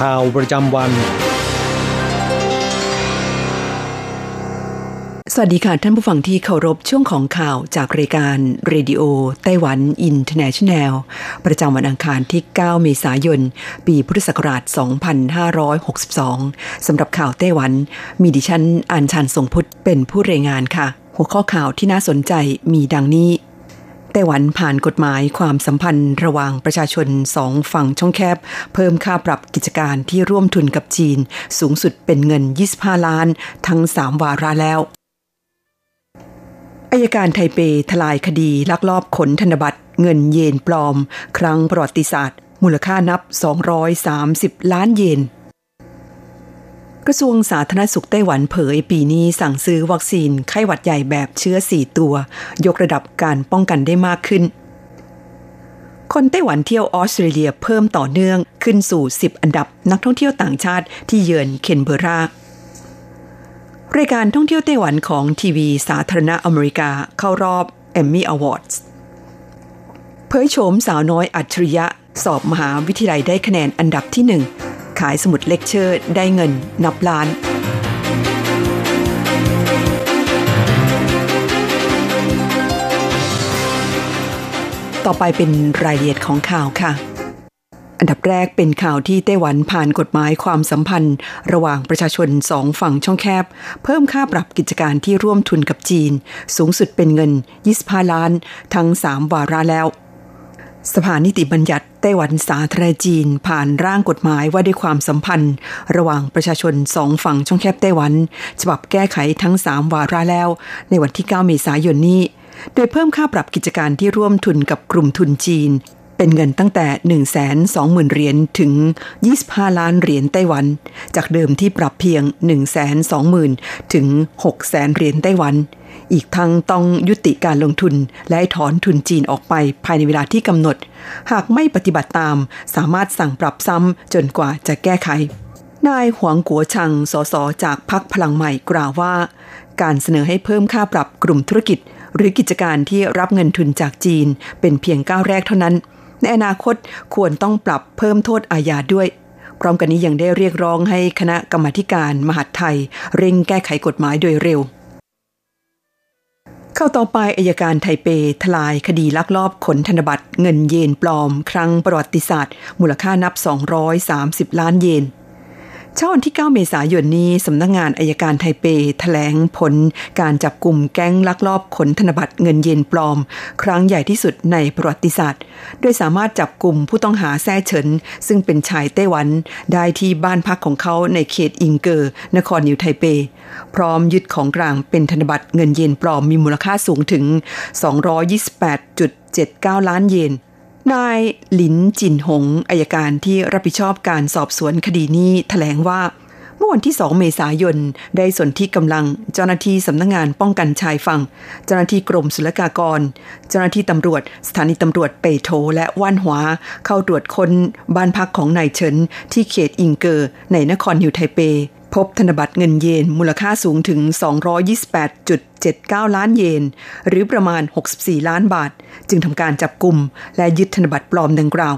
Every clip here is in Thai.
ข่าวประจำวัน สวัสดีค่ะท่านผู้ฟังที่เคารพช่วงของข่าวจากรายการ Radio Taiwan International ประจำวันอังคารที่ 9 เมษายน ปีพุทธศักราช 2562 สำหรับข่าวไต้หวัน มีดิฉันอัญชันทรงพุทธเป็นผู้รายงานค่ะ หัวข้อข่าวที่น่าสนใจมีดังนี้ ไต้หวันผ่านกฎหมายความสัมพันธ์ระหว่างประชาชนสองฝั่งช่องแคบ เพิ่มค่าปรับกิจการที่ร่วมทุนกับจีน สูงสุดเป็นเงิน 25 ล้าน ทั้ง 3 วาระแล้วอายการไทเปทลายคดีลักลอบขนธนบัตรเงินเยนปลอม ครั้งประวัติศาสตร์ มูลค่านับ 230 ล้านเยน กระทรวงสาธารณสุขไต้หวันเผยปีนี้สั่งซื้อวัคซีนไข้หวัดใหญ่แบบเชื้อ 4 ตัว ยกระดับการป้องกันได้มากขึ้น คนไต้หวันเที่ยวออสเตรเลียเพิ่มต่อเนื่องขึ้นสู่ 10 อันดับนักท่องเที่ยวต่างชาติที่เยือนเคนเบรารายการท่องเที่ยวไต้หวันของทีวีสาธารณะอเมริกาเข้ารอบ Emmy Awards เผยโฉมสาวน้อยอัจฉริยะ สอบมหาวิทยาลัยได้คะแนนอันดับที่หนึ่งขายสมุดเลคเชอร์ได้เงินนับล้าน ต่อไปเป็นรายละเอียดของข่าวค่ะ อันดับแรกเป็นข่าวที่ไต้หวันผ่านกฎหมายความสัมพันธ์ ระหว่างประชาชนสองฝั่งช่องแคบ เพิ่มค่าปรับกิจการที่ร่วมทุนกับจีน สูงสุดเป็นเงิน 25 ล้าน ทั้ง 3 วาระแล้ว สภานิติบัญญัติไต้หวันสาธารณจีน ผ่านร่างกฎหมายว่าด้วยความสัมพันธ์ ระหว่างประชาชนสองฝั่งช่องแคบไต้หวัน ฉบับแก้ไขทั้ง 3 วาระแล้ว ในวันที่ 9 เมษายนนี้ โดยเพิ่มค่าปรับกิจการที่ร่วมทุนกับกลุ่มทุนจีน เป็นเงินตั้งแต่ 1 2 0 0 0 0เหรียญถึง 25 ล้านเหรียญไต้หวัน จากเดิมที่ปรับเพียง 1 2 0 0 0 0ถึง6 0 0 0 0เหรียญไต้หวัน อีกทั้งต้องยุติการลงทุนและถอนทุนจีนออกไปภายในเวลาที่กำหนด หากไม่ปฏิบัติตาม สามารถสั่งปรับซ้ำจนกว่าจะแก้ไข นายหวงกัวชัง สสจากพรรคพลังใหม่กล่าวว่า การเสนอให้เพิ่มค่าปรับกลุ่มธุรกิจ หรือกิจการที่รับเงินทุนจากจีน เป็นเพียงก้าวแรกเท่านั้น ในอนาคตควรต้องปรับเพิ่มโทษอาญาด้วยพร้อมกันนี้ยังได้เรียกร้องให้คณะกรรมาการมหาดไทย เร่งแก้ไขกฎหมายโดยเร็ว เข้าต่อไปอายการไทเปทลายคดีลักลอบขนธนบัตรเงินเยนปลอม ครั้งประวัติศาสตร์ มูลค่านับ 230 ล้านเยน เช้าวันที่ 9 เมษายนนี้ สำนักงงานอายการไทเปแถลงผลการจับกลุ่มแก๊งลักลอบขนธนบัตรเงินเยนปลอม ครั้งใหญ่ที่สุดในประวัติศาสตร์ โดยสามารถจับกลุ่มผู้ต้องหาแท้เฉิน ซึ่งเป็นชายไต้หวัน ได้ที่บ้านพักของเขาในเขตอิงเกอร์ นครนิวไทเป พร้อมยึดของกลางเป็นธนบัตรเงินเยนปลอมมีมูลค่าสูงถึง 228.79 ล้านเยน นายหลินจินหงอายการที่รับผิดชอบการสอบสวนคดีนี้แถลงว่า เมื่อวันที่ 2 เมษายน ได้สนที่กำลังเจ้าหน้าที่สำนักงงานป้องกันชายฝั่ง เจ้าหน้าที่กรมศุลกากร เจ้าหน้าที่ตำรวจ สถานีตำรวจเปโถและว่านหวา เข้าตรวจค้นบ้านพักของนายเฉินที่เขตอิงเกอร์ในนครนิวไทเป พบธนบัตรเงินเยนมูลค่าสูงถึง 228.79 ล้านเยน หรือประมาณ 64 ล้านบาท จึงทำการจับกลุ่มและยึดธนบัตรปลอมดังกล่าว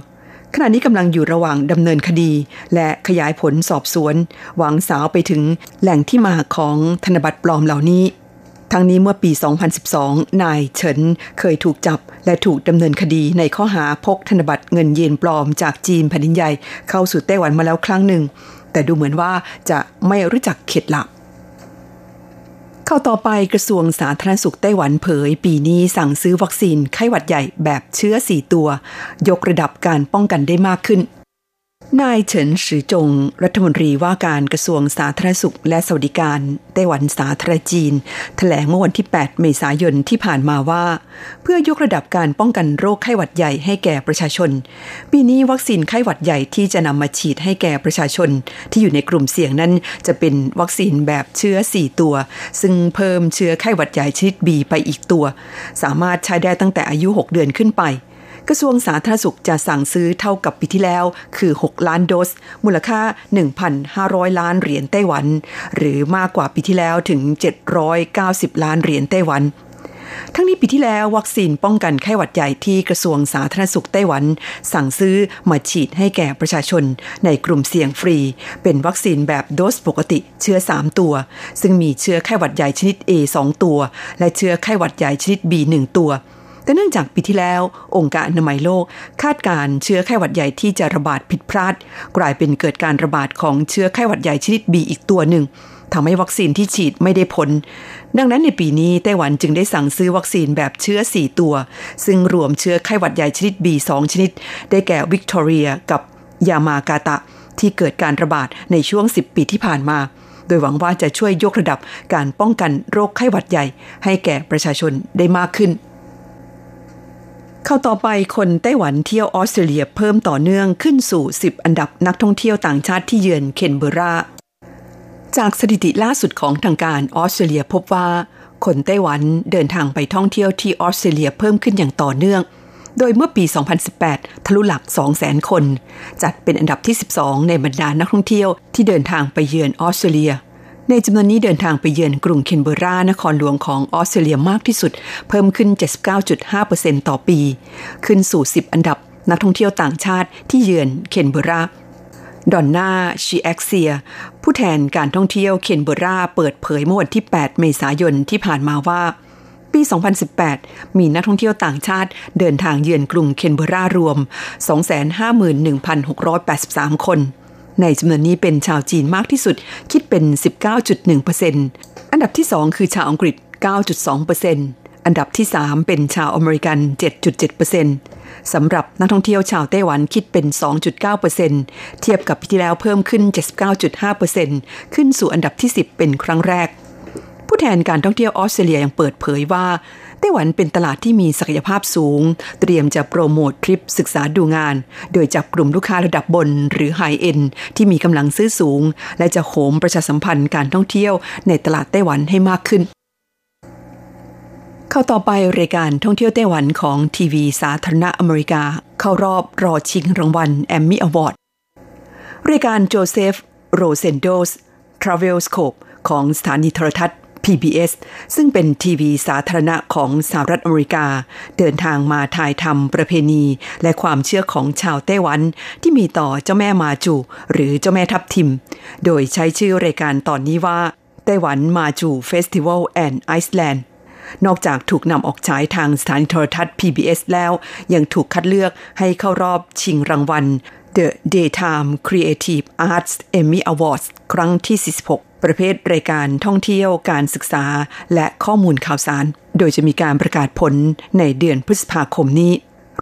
ขณะนี้กำลังอยู่ระหว่างดำเนินคดี และขยายผลสอบสวน หวังสาวไปถึงแหล่งที่มาของธนบัตรปลอมเหล่านี้ ทั้งนี้เมื่อปี 2012 นายเฉินเคยถูกจับและถูกดำเนินคดีในข้อหาพกธนบัตรเงินเยนปลอมจากจีนแผ่นดินใหญ่เข้าสู่ไต้หวันมาแล้วครั้งหนึ่ง แต่ดูเหมือนว่าจะไม่รู้จักเข็ดหลับเข้าต่อไปกระทรวงสาธารณสุขไต้หวันเผย ปีนี้สั่งซื้อวัคซีนไข้หวัดใหญ่แบบเชื้อ 4 ตัว ยกระดับการป้องกันได้มากขึ้น นายเฉินสือจง รัฐมนตรีว่าการกระทรวงสาธารณสุข และสวัสดิการไต้หวันสาธารณจีนถแถลงเมื่อวันที่ 8 เมษายนที่ผ่านมาว่า เพื่อยกระดับการป้องกันโรคไข้หวัดใหญ่ให้แก่ประชาชน ปีนี้วัคซีนไข้หวัดใหญ่ที่จะนำมาฉีดให้แก่ประชาชน ที่อยู่ในกลุ่มเสี่ยงนั้น จะเป็นวัคซีนแบบเชื้อ 4 ตัว ซึ่งเพิ่มเชื้อไข้หวัดใหญ่ชนิดบีไปอีกตัว สามารถใช้ได้ตั้งแต่อายุ 6 เดือนขึ้นไป กระทรวงสาธารณสุขจะสั่งซื้อเท่ากับปีที่แล้ว คือ 6 ล้านโดส มูลค่า 1,500 ล้านเหรียญไต้หวัน หรือมากกว่าปีที่แล้วถึง 790 ล้านเหรียญไต้หวันทั้งนี้ปีที่แล้ววัคซีนป้องกันไข้หวัดใหญ่ที่กระทรวงสาธารณสุขไต้หวัน สั่งซื้อมาฉีดให้แก่ประชาชน ในกลุ่มเสี่ยงฟรี เป็นวัคซีนแบบโดสปกติเชื้อ 3 ตัว ซึ่งมีเชื้อไข้หวัดใหญ่ชนิด A 2 ตัว และเชื้อไข้หวัดใหญ่ชนิด B 1ตัว แต่เนื่องจากปีที่แล้ว องค์การอนามัยโลก คาดการเชื้อไข้หวัดใหญ่ที่จะระบาดผิดพลาด กลายเป็นเกิดการระบาดของเชื้อไข้หวัดใหญ่ชนิดบีอีกตัวหนึ่งทำให้วัคซีนที่ฉีดไม่ได้ผล ดังนั้นในปีนี้ไต้หวันจึงได้สั่งซื้อวัคซีนแบบเชื้อ 4 ตัว ซึ่งรวมเชื้อไข้หวัดใหญ่ชนิด B2 ชนิด ได้แก่วิกตอเรียกับยามากาตะ ที่เกิดการระบาดในช่วง 10 ปีที่ผ่านมา โดยหวังว่าจะช่วยยกระดับการป้องกันโรคไข้หวัดใหญ่ ให้แก่ประชาชนได้มากขึ้น เข้าต่อไปคนไต้หวันเที่ยวออสเตรเลียเพิ่มต่อเนื่องขึ้นสู่ 10 อันดับนักท่องเที่ยวต่างชาติที่เยือนเคนเบราจากสถิติล่าสุดของทางการออสเตรเลียพบว่า คนไต้หวันเดินทางไปท่องเที่ยวที่ออสเตรเลียเพิ่มขึ้นอย่างต่อเนื่อง โดยเมื่อปี 2018 ทะลุหลัก 200,000 คน จัดเป็นอันดับที่ 12 ในบรรดานักท่องเที่ยวที่เดินทางไปเยือนออสเตรเลีย ในจำนวนนี้เดินทางไปเยือนกรุงเคนเบรานครหลวงของออสเตรเลียมากที่สุด เพิ่มขึ้น 79.5%ต่อปี ขึ้นสู่ 10 อันดับ นักท่องเที่ยวต่างชาติที่เยือนเคนเบราดอนนาชีแอกเซีย ผู้แทนการท่องเที่ยวเคนเบราเปิดเผยเมื่อวันที่ 8 เมษายนที่ผ่านมาว่า ปี 2018 มีนักท่องเที่ยวต่างชาติเดินทางเยือนกรุงเคนเบรารวม 251,683 คน ในจำนวนนี้เป็นชาวจีนมากที่สุดคิดเป็น 19.1%อันดับที่ 2 คือชาวอังกฤษ 9.2%อันดับที่ 3 เป็นชาวอเมริกัน 7.7%สำหรับนักท่องเที่ยวชาวไต้หวันคิดเป็น 2.9%เทียบกับปีที่แล้วเพิ่มขึ้น 79.5%ขึ้นสู่อันดับที่ 10 เป็นครั้งแรก ผู้แทนการท่องเที่ยวออสเตรเลียยังเปิดเผยว่า ต้หวันเป็นตลาดที่มีศักยภาพสูง เตรียมจะโปรโมททริปศึกษาดูงาน โดยจับกลุ่มลูกค้าระดับบนหรือไฮเอ็นที่มีกำลังซื้อสูง และจะโหมประชาสัมพันธ์การท่องเที่ยวในตลาดไต้หวันให้มากขึ้น เข้าต่อไปรายการท่องเที่ยวไต้หวันของทีวีสาธารณะอเมริกา เข้ารอบรอชิงรางวัล Emmy Award รายการ Joseph Rosendo's Travelscope ของสถานีโทรทัศน์ PBS ซึ่งเป็นทีวีสาธารณะของสหรัฐอเมริกา เดินทางมาถ่ายทำประเพณี และความเชื่อของชาวไต้หวัน ที่มีต่อเจ้าแม่มาจู หรือเจ้าแม่ทับทิม โดยใช้ชื่อรายการตอนนี้ว่าTaiwan Mazu Festival and Island นอกจากถูกนำออกฉายทางสถานีโทรทัศน์ PBS แล้ว ยังถูกคัดเลือกให้เข้ารอบชิงรางวัล The Daytime Creative Arts Emmy Awards ครั้งที่ 46 ประเภทรายการท่องเที่ยวการศึกษาและข้อมูลข่าวสาร โดยจะมีการประกาศผลในเดือนพฤษภาคมนี้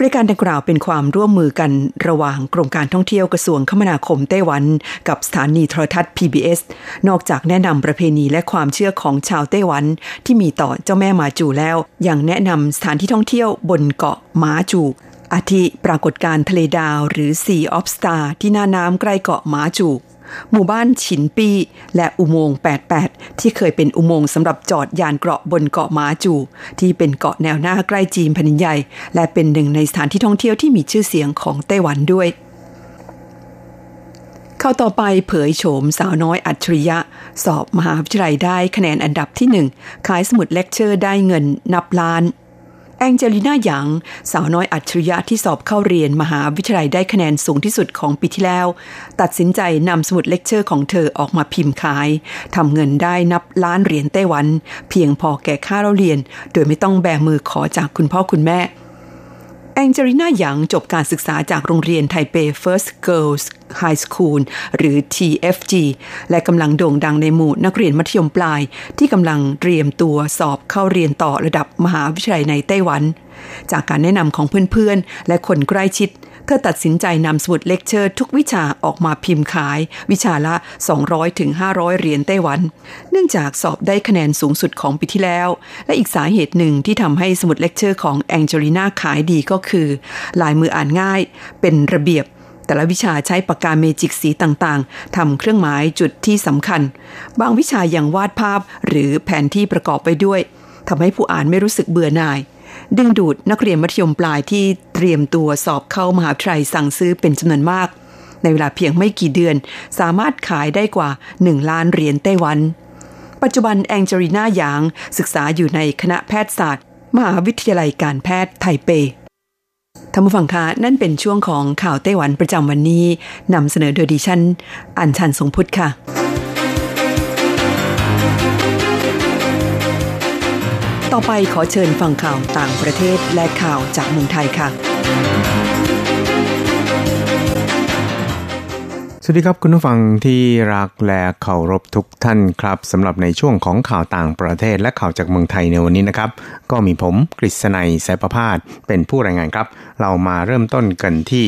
รายการดังกล่าวเป็นความร่วมมือกันระหว่างกรมการท่องเที่ยวกระทรวงคมนาคมไต้หวัน กับสถานีโทรทัศน์ PBS นอกจากแนะนำประเพณีและความเชื่อของชาวไต้หวัน ที่มีต่อเจ้าแม่มาจูแล้ว ยังแนะนำสถานที่ท่องเที่ยวบนเกาะมาจูอาทิปรากฏการทะเลดาวหรือ Sea of Star ที่หน้าน้ำใกล้เกาะมาจู หมู่บ้านฉินปี้และอุโมงค์88 ที่เคยเป็นอุโมงค์สำหรับจอดยานเกราะบนเกาะมาจู ที่เป็นเกาะแนวหน้าใกล้จีนแผ่นใหญ่ และเป็นหนึ่งในสถานที่ท่องเที่ยวที่มีชื่อเสียงของไต้หวันด้วยเข้าต่อไปเผยโฉมสาวน้อยอัจฉริยะ สอบมหาวิทยาลัยได้คะแนนอันดับที่หนึ่งขายสมุดเลคเชอร์ได้เงินนับล้าน แองเจลิน่าหยางสาวน้อยอัจฉริยะที่สอบเข้าเรียนมหาวิทยาลัยได้คะแนนสูงที่สุดของปีที่แล้ว ตัดสินใจนำสมุดเลคเชอร์ของเธอออกมาพิมพ์ขายทำเงินได้นับล้านเหรียญไต้หวัน เพียงพอแก่ค่าเล่าเรียน โดยไม่ต้องแบมือขอจากคุณพ่อคุณแม่ แองเจลิน่าหยางจบการศึกษาจากโรงเรียนไทเป First Girls High School หรือ TFG และกำลังโด่งดังในหมู่นักเรียนมัธยมปลาย ที่กำลังเตรียมตัวสอบเข้าเรียนต่อระดับมหาวิทยาลัยในไต้หวัน จากการแนะนำของเพื่อนๆ และคนใกล้ชิด เธอตัดสินใจนำสมุดเลคเชอร์ทุกวิชาออกมาพิมพ์ขาย วิชาละ 200ถึง500เหรียญไต้หวัน เนื่องจากสอบได้คะแนนสูงสุดของปีที่แล้ว และอีกสาเหตุหนึ่งที่ทำให้สมุดเลคเชอร์ของแองเจลิน่าขายดีก็คือ ลายมืออ่านง่าย เป็นระเบียบแต่ละวิชาใช้ปากกาเมจิกสีต่างๆ ทำเครื่องหมายจุดที่สำคัญ บางวิชายังวาดภาพหรือแผนที่ประกอบไปด้วย ทำให้ผู้อ่านไม่รู้สึกเบื่อหน่าย ดึงดูดนักเรียนมัธยมปลายที่เตรียมตัวสอบเข้ามหาวิทยาลัยสั่งซื้อเป็นจำนวนมาก ในเวลาเพียงไม่กี่เดือน สามารถขายได้กว่า 1 ล้านเหรียญไต้หวัน ปัจจุบันแองเจลิน่าหยางศึกษาอยู่ในคณะแพทยศาสตร์ มหาวิทยาลัยการแพทย์ไทเปท่านผู้ฟังคะนั่นเป็นช่วงของข่าวไต้หวันประจำวันนี้นำเสนอโดยดิฉันอัญชันทรงพุทธค่ะ ต่อไปขอเชิญฟังข่าวต่างประเทศและข่าวจากเมืองไทยค่ะ สวัสดีครับคุณผู้ฟังที่รักและเคารพทุกท่านครับสำหรับในช่วงของข่าวต่างประเทศและข่าวจากเมืองไทยในวันนี้นะครับ ก็มีผมกฤษณัยสายประพาสเป็นผู้รายงานครับ เรามาเริ่มต้นกันที่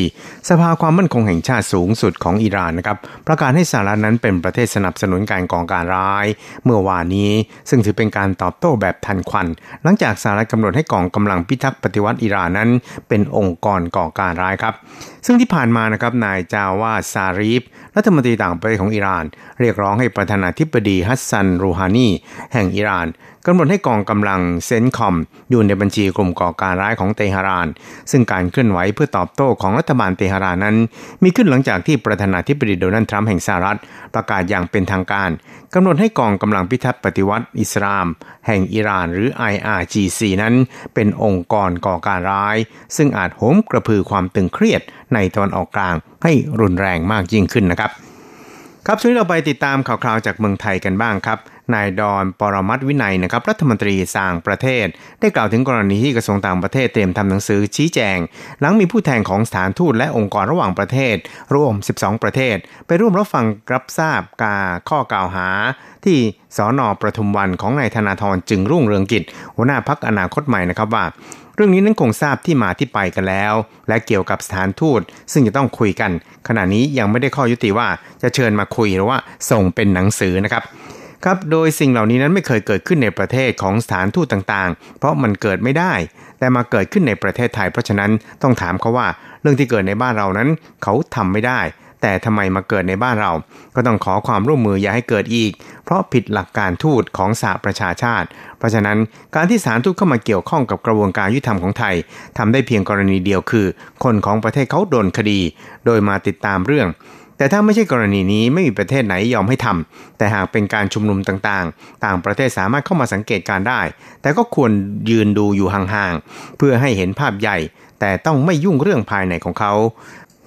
สภาความมั่นคงแห่งชาติสูงสุดของอิหร่านนะครับประกาศให้สหรัฐนั้นเป็นประเทศสนับสนุนการก่อการร้าย เมื่อวานนี้ ซึ่งถือเป็นการตอบโต้แบบทันควัน หลังจากสหรัฐกำหนดให้กองกำลังพิทักษ์ปฏิวัติอิหร่านนั้น เป็นองค์กรก่อการร้ายครับซึ่งที่ผ่านมานะครับนายจาวัดซารีฟรัฐมนตรีต่างประเทศของอิหร่าน เรียกร้องให้ประธานาธิบดีฮัสซัน รูฮานี แห่งอิหร่าน กำหนดให้กองกำลัง CENTCOM อยู่ในบัญชีกลุ่มก่อการร้ายของเตหะราน ซึ่งการเคลื่อนไหวเพื่อตอบโต้ของรัฐบาลเตหะรานนั้น มีขึ้นหลังจากที่ประธานาธิบดีโดนัลด์ทรัมป์แห่งสหรัฐ ประกาศอย่างเป็นทางการกำหนดให้กองกำลังพิทักษ์ปฏิวัติอิสลาม แห่งอิหร่านหรือ IRGC นั้น เป็นองค์กรก่อการร้าย ซึ่งอาจโหมกระพือความตึงเครียดในตอนออกกลางให้รุนแรงมากยิ่งขึ้นนะครับครับช่วงนี้เราไปติดตามข่าวคราวจากเมืองไทยกันบ้างครับ นายดอนปรมัตวินัยนะครับรัฐมนตรีสร้างประเทศ ได้กล่าวถึงกรณีที่กระทรวงต่างประเทศเตรียมทำหนังสือชี้แจง หลังมีผู้แทนของสถานทูตและองค์กรระหว่างประเทศ รวม 12 ประเทศ ไปร่วมรับฟังรับทราบกาข้อกล่าวหา ที่สอนอประทุมวันของนายธนาธรจึงรุ่งเรืองกิจหัวหน้าพักอนาคตใหม่นะครับว่าเรื่องนี้นั้นคงทราบที่มาที่ไปกันแล้ว และเกี่ยวกับสถานทูต ซึ่งจะต้องคุยกัน ขณะนี้ยังไม่ได้ข้อยุติว่าจะเชิญมาคุยหรือว่าส่งเป็นหนังสือนะครับ ครับ โดยสิ่งเหล่านี้นั้นไม่เคยเกิดขึ้นในประเทศของสถานทูตต่างๆ เพราะมันเกิดไม่ได้ แต่มาเกิดขึ้นในประเทศไทย เพราะฉะนั้นต้องถามเขาว่า เรื่องที่เกิดในบ้านเรานั้นเขาทำไม่ได้ แต่ทำไมมาเกิดในบ้านเรา ก็ต้องขอความร่วมมืออย่าให้เกิดอีก เพราะผิดหลักการทูตของสหประชาชาติ เพราะฉะนั้นการที่สารทูตเข้ามาเกี่ยวข้องกับกระบวนการยุติธรรมของไทยทำได้เพียงกรณีเดียวคือ คนของประเทศเขาโดนคดี โดยมาติดตามเรื่อง แต่ถ้าไม่ใช่กรณีนี้ไม่มีประเทศไหนยอมให้ทำแต่หากเป็นการชุมนุมต่างๆ ต่างประเทศสามารถเข้ามาสังเกตการได้ แต่ก็ควรยืนดูอยู่ห่างๆ เพื่อให้เห็นภาพใหญ่ แต่ต้องไม่ยุ่งเรื่องภายในของเขา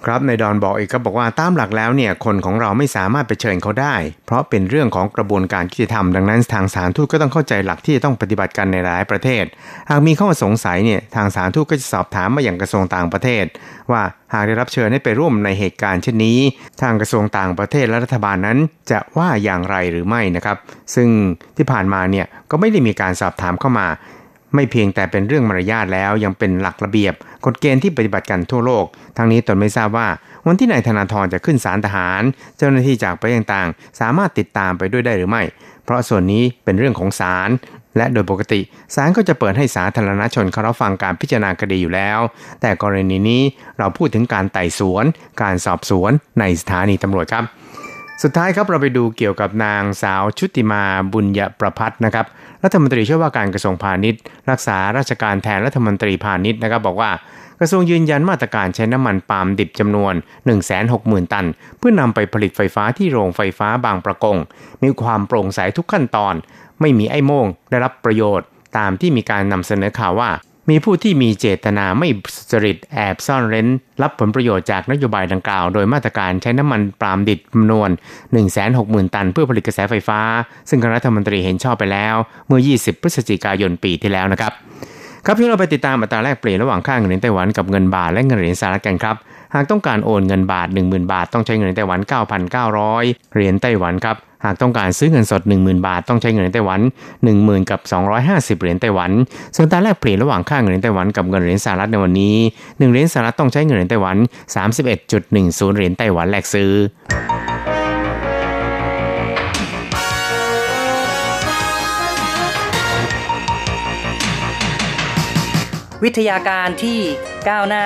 ครับในดอนบอกอีกก็บอกว่าตามหลักแล้วเนี่ยคนของเราไม่สามารถไปเชิญเขาได้ เพราะเป็นเรื่องของกระบวนการยุติธรรมดังนั้นทางสารทูตก็ต้องเข้าใจหลักที่จะต้องปฏิบัติกันในหลายประเทศ หากมีข้อสงสัยเนี่ยทางสารทูตก็จะสอบถามมาอย่างกระทรวงต่างประเทศ ว่าหากได้รับเชิญให้ไปร่วมในเหตุการณ์เช่นนี้ ทางกระทรวงต่างประเทศและรัฐบาลนั้น จะว่าอย่างไรหรือไม่นะครับ ซึ่งที่ผ่านมาเนี่ยก็ไม่ได้มีการสอบถามเข้ามา ไม่เพียงแต่เป็นเรื่องมารยาทแล้วยังเป็นหลักระเบียบ กฎเกณฑ์ที่ปฏิบัติกันทั่วโลก ทั้งนี้ตนไม่ทราบว่า วันที่นายธนาธรจะขึ้นศาลทหาร เจ้าหน้าที่จากประเทศต่างๆ สามารถติดตามไปด้วยได้หรือไม่ เพราะส่วนนี้เป็นเรื่องของศาลและโดยปกติศาลก็จะเปิดให้สาธารณชนเขารับฟังการพิจารณาคดีอยู่แล้ว แต่กรณีนี้เราพูดถึงการไต่สวน การสอบสวนในสถานีตำรวจครับ สุดท้ายครับเราไปดูเกี่ยวกับนางสาวชุติมาบุญยประพัฒนะครับ รัฐมนตรีช่วยว่าการกระทรวงพาณิชย์ รักษาราชการแทนรัฐมนตรีพาณิชย์นะครับบอกว่ากระทรวงยืนยันมาตรการใช้น้ำมันปาล์มดิบจำนวน 160,000 ตัน เพื่อนำไปผลิตไฟฟ้าที่โรงไฟฟ้าบางประกง มีความโปร่งใสทุกขั้นตอน ไม่มีไอ้โมงได้รับประโยชน์ ตามที่มีการนำเสนอข่าวว่า มีผู้ที่มีเจตนาไม่สุจริตแอบซ่อนเร้น รับผลประโยชน์จากนโยบายดังกล่าว โดยมาตรการใช้น้ำมันปาล์มดิบจำนวน 160,000 ตันเพื่อผลิตกระแสไฟฟ้า ซึ่งคณะรัฐมนตรีเห็นชอบไปแล้ว เมื่อ 20 พฤศจิกายนปีที่แล้วนะครับครับที่เราไปติดตามอัตราแลกเปลี่ยนระหว่างค่าเงินเหรียญไต้หวันกับเงินบาทและเงินเหรียญสหรัฐกันครับ หากต้องการโอนเงินบาท 10,000 บาท ต้องใช้เงินไต้หวัน 9,900 เหรียญไต้หวันครับ หากต้องการซื้อเงินสด 10,000 บาท ต้องใช้เงินไต้หวัน 10,000กับ250 เหรียญไต้หวัน ส่วนตาแลกเปลี่ยนระหว่างค่าเงินไต้หวันกับเงินเหรียญสหรัฐในวันนี้ 1 เหรียญสหรัฐต้องใช้เงินไต้หวัน 31.10 เหรียญไต้หวันแลกซื้อวิทยาการที่ก้าวหน้า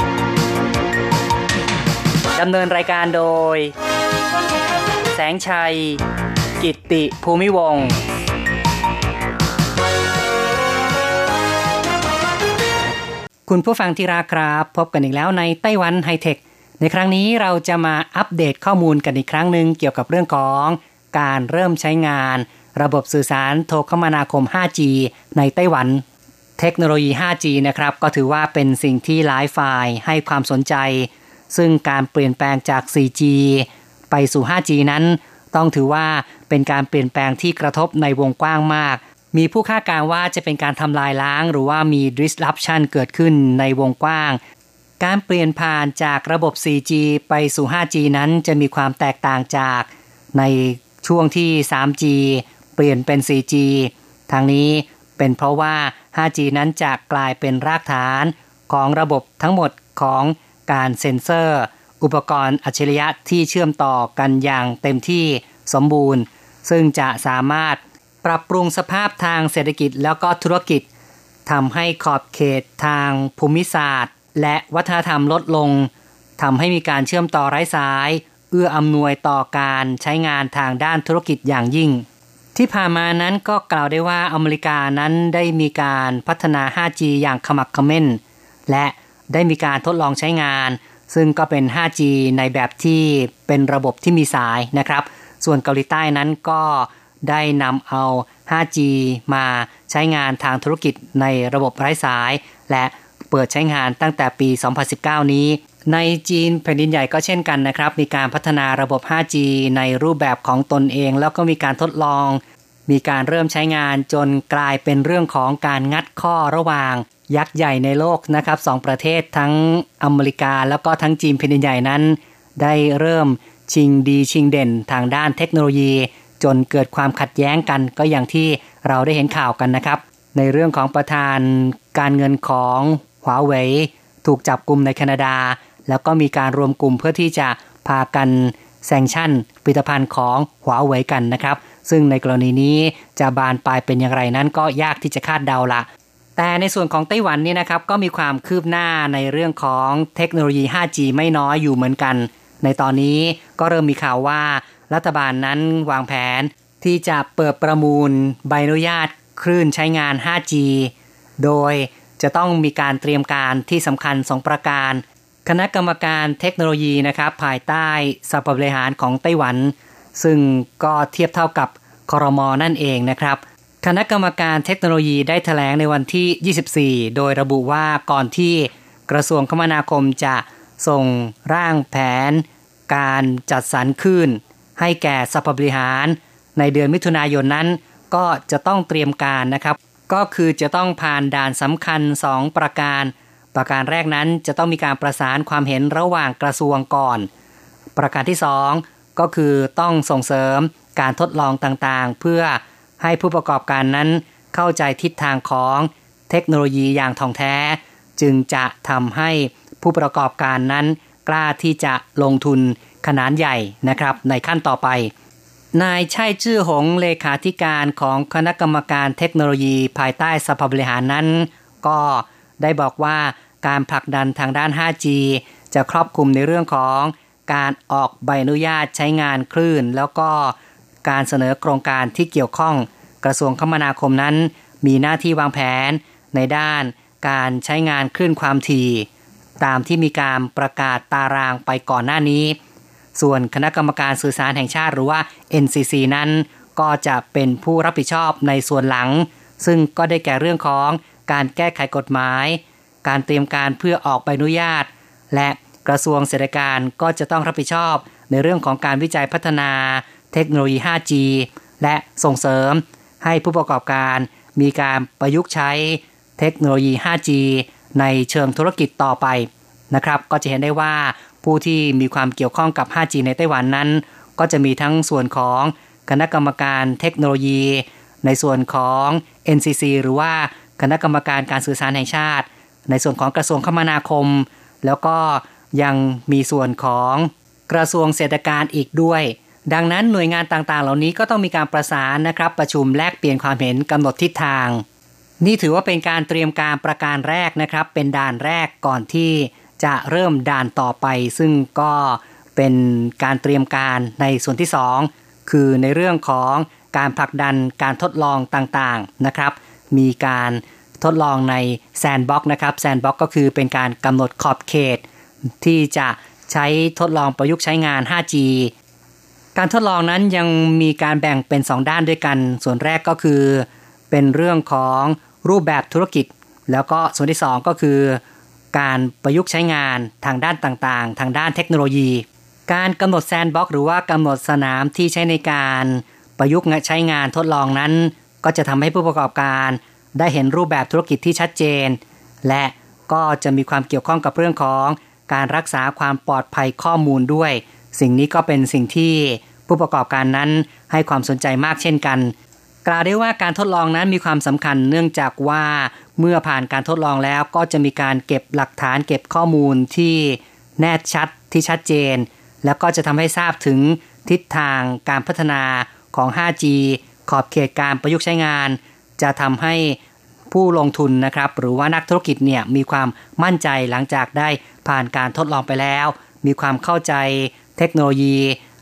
ดำเนินรายการโดย แสงชัย กิตติภูมิวงศ์คุณผู้ฟังที่รักครับ พบกันอีกแล้วในไต้หวันไฮเทค ในครั้งนี้เราจะมาอัปเดตข้อมูลกันอีกครั้งหนึ่งเกี่ยวกับเรื่องของการเริ่มใช้งาน ระบบสื่อสารโทรคมนาคม 5G ในไต้หวันเทคโนโลยี 5G นะครับ ก็ถือว่าเป็นสิ่งที่หลายฝ่ายให้ความสนใจ ซึ่งการเปลี่ยนแปลงจาก 4G ไปสู่ 5G นั้น ต้องถือว่าเป็นการเปลี่ยนแปลงที่กระทบในวงกว้างมาก มีผู้คาดการ์ว่าจะเป็นการทำลายล้าง หรือว่ามี disruption เกิดขึ้นในวงกว้าง การเปลี่ยนผ่านจากระบบ 4G ไปสู่ 5G นั้นจะมีความแตกต่างจากในช่วงที่ 3G เปลี่ยนเป็น 4G ทางนี้เป็นเพราะว่า 5G นั้นจะกลายเป็นรากฐานของระบบทั้งหมดของ การเซ็นเซอร์ อุปกรณ์อัจฉริยะที่เชื่อมต่อกันอย่างเต็มที่สมบูรณ์ ซึ่งจะสามารถปรับปรุงสภาพทางเศรษฐกิจแล้วก็ธุรกิจทำให้ขอบเขตทางภูมิศาสตร์ และวัฒนธรรมลดลงทำให้มีการเชื่อมต่อไร้สาย เอื้ออำนวยต่อการใช้งานทางด้านธุรกิจอย่างยิ่ง ที่ผ่านมานั้นก็กล่าวได้ว่าอเมริกานั้นได้มีการพัฒนา 5G อย่างขมักขม้น และ ได้มีการทดลองใช้งาน ซึ่งก็เป็น 5G ในแบบที่เป็นระบบที่มีสายนะครับ ส่วนเกาหลีใต้นั้นก็ได้นำเอา 5G มาใช้งานทางธุรกิจในระบบไร้สาย และเปิดใช้งานตั้งแต่ปี 2019 นี้ ในจีนแผ่นดินใหญ่ก็เช่นกันนะครับ มีการพัฒนาระบบ 5G ในรูปแบบของตนเอง แล้วก็มีการทดลอง มีการเริ่มใช้งานจนกลายเป็นเรื่องของการงัดข้อระหว่าง ยักษ์ใหญ่ในโลกนะครับสองประเทศทั้งอเมริกาแล้วก็ทั้งจีนแผ่นใหญ่นั้น ได้เริ่มชิงดีชิงเด่นทางด้านเทคโนโลยี จนเกิดความขัดแย้งกันก็อย่างที่เราได้เห็นข่าวกันนะครับ ในเรื่องของประธานการเงินของหวาเว่ยถูกจับกลุ่มในแคนาดา แล้วก็มีการรวมกลุ่มเพื่อที่จะพากัน แซงชั่นผลิตภัณฑ์ของหัวเว่ยกันนะครับ ซึ่งในกรณีนี้จะบานปลายเป็นอย่างไรนั้นก็ยากที่จะคาดเดาละแต่ในส่วนของไต้หวันนี่นะครับก็มีความคืบหน้าในเรื่องของเทคโนโลยี 5G ไม่น้อยอยู่เหมือนกัน ในตอนนี้ก็เริ่มมีข่าวว่า รัฐบาลนั้นวางแผน ที่จะเปิดประมูลใบอนุญาตคลื่นใช้งาน 5G โดยจะต้องมีการเตรียมการที่สำคัญ 2 ประการ คณะกรรมการเทคโนโลยีนะครับภายใต้สภาบริหารของไต้หวัน ซึ่งก็เทียบเท่ากับคอรมอนั่นเองนะครับ คณะกรรมการเทคโนโลยีได้ถแถลงในวันที่ 24 โดยระบุว่าก่อนที่กระทรวงคมนาคมจะส่งร่างแผน การจัดสรรคลื่นให้แก่สภาบริหาร ในเดือนมิถุนายนนั้น ก็จะต้องเตรียมการนะครับ ก็คือจะต้องผ่านด่านสำคัญ 2 ประการ ประการแรกนั้นจะต้องมีการประสานความเห็นระหว่างกระทรวงก่อน ประการที่ 2 ก็คือต้องส่งเสริมการทดลองต่างๆ เพื่อให้ผู้ประกอบการนั้นเข้าใจทิศทางของเทคโนโลยีอย่างท่องแท้ จึงจะทำให้ผู้ประกอบการนั้น กล้าที่จะลงทุนขนาดใหญ่นะครับ ในขั้นต่อไป นายชัยจื้อหงเลขาธิการของคณะกรรมการเทคโนโลยีภายใต้สภาบริหารนั้น ก็ ได้บอกว่าการผลักดันทางด้าน 5G จะครอบคลุมในเรื่องของการออกใบอนุญาตใช้งานคลื่น แล้วก็การเสนอโครงการที่เกี่ยวข้อง กระทรวงคมนาคมนั้น มีหน้าที่วางแผนในด้านการใช้งานคลื่นความถี่ ตามที่มีการประกาศตารางไปก่อนหน้านี้ ส่วนคณะกรรมการสื่อสารแห่งชาติหรือว่า NCC นั้น ก็จะเป็นผู้รับผิดชอบในส่วนหลัง ซึ่งก็ได้แก่เรื่องของ การแก้ไขกฎหมาย การเตรียมการเพื่อออกใบอนุญาต และกระทรวงเศรษฐการก็จะต้องรับผิดชอบ ในเรื่องของการวิจัยพัฒนา เทคโนโลยี 5G และส่งเสริม ให้ผู้ประกอบการมีการประยุกต์ใช้เทคโนโลยี 5G ในเชิงธุรกิจต่อไปนะครับ ก็จะเห็นได้ว่าผู้ที่มีความเกี่ยวข้องกับ 5G ในไต้หวันนั้น ก็จะมีทั้งส่วนของคณะกรรมการเทคโนโลยี ในส่วนของ NCC หรือว่า คณะกรรมการการสื่อสารแห่งชาติ ในส่วนของกระทรวงคมนาคม แล้วก็ยังมีส่วนของกระทรวงเศรษฐการอีกด้วย ดังนั้นหน่วยงานต่างๆ เหล่านี้ก็ต้องมีการประสานนะครับประชุมแลกเปลี่ยนความเห็นกำหนดทิศทาง นี่ถือว่าเป็นการเตรียมการประการแรกนะครับ เป็นด่านแรกก่อนที่จะเริ่มด่านต่อไป ซึ่งก็เป็นการเตรียมการในส่วนที่ 2 คือในเรื่องของการผลักดันการทดลองต่างๆนะครับ มีการทดลองใน sandbox นะครับ sandbox ก็คือเป็นการกำหนดขอบเขต ที่จะใช้ทดลองประยุกต์ใช้งาน 5G การทดลองนั้นยังมีการแบ่งเป็น 2 ด้านด้วยกัน ส่วนแรกก็คือ เป็นเรื่องของรูปแบบธุรกิจ แล้วก็ส่วนที่ 2 ก็คือ การประยุกต์ใช้งานทางด้านต่างๆ ทางด้านเทคโนโลยี การกำหนด sandbox หรือว่ากำหนดสนามที่ใช้ในการประยุกต์ใช้งานทดลองนั้น ก็จะทำให้ผู้ประกอบการ ได้เห็นรูปแบบธุรกิจที่ชัดเจน และก็จะมีความเกี่ยวข้องกับเรื่องของ การรักษาความปลอดภัยข้อมูลด้วย สิ่งนี้ก็เป็นสิ่งที่ผู้ประกอบการนั้นให้ความสนใจมากเช่นกัน กล่าวได้ว่าการทดลองนั้นมีความสำคัญเนื่องจากว่าเมื่อผ่านการทดลองแล้วก็จะมีการเก็บหลักฐานเก็บข้อมูลที่แน่ชัดที่ชัดเจน แล้วก็จะทำให้ทราบถึงทิศทางการพัฒนาของ 5G ขอบเขตการประยุกต์ใช้งาน จะทำให้ผู้ลงทุนนะครับ หรือว่านักธุรกิจเนี่ยมีความมั่นใจหลังจากได้ผ่านการทดลองไปแล้ว มีความเข้าใจเทคโนโลยี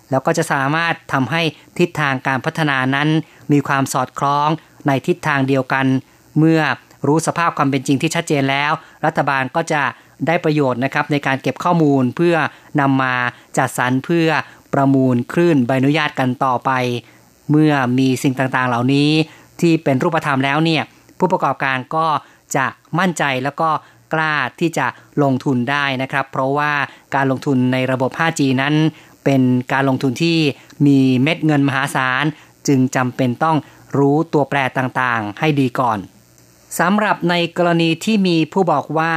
แล้วก็จะสามารถทำให้ทิศทางการพัฒนานั้น มีความสอดคล้องในทิศทางเดียวกัน เมื่อรู้สภาพความเป็นจริงที่ชัดเจนแล้ว รัฐบาลก็จะได้ประโยชน์นะครับในการเก็บข้อมูลเพื่อนำมาจัดสรรเพื่อประมูลคลื่นใบอนุญาตกันต่อไป เมื่อมีสิ่งต่างๆ เหล่านี้ที่เป็นรูปธรรมแล้วเนี่ยผู้ประกอบการก็จะมั่นใจแล้วก็กล้าที่จะลงทุนได้นะครับ เพราะว่าการลงทุนในระบบ 5G นั้น เป็นการลงทุนที่มีเม็ดเงินมหาศาล จึงจำเป็นต้องรู้ตัวแปรต่างๆ ให้ดีก่อนสำหรับในกรณีที่มีผู้บอกว่า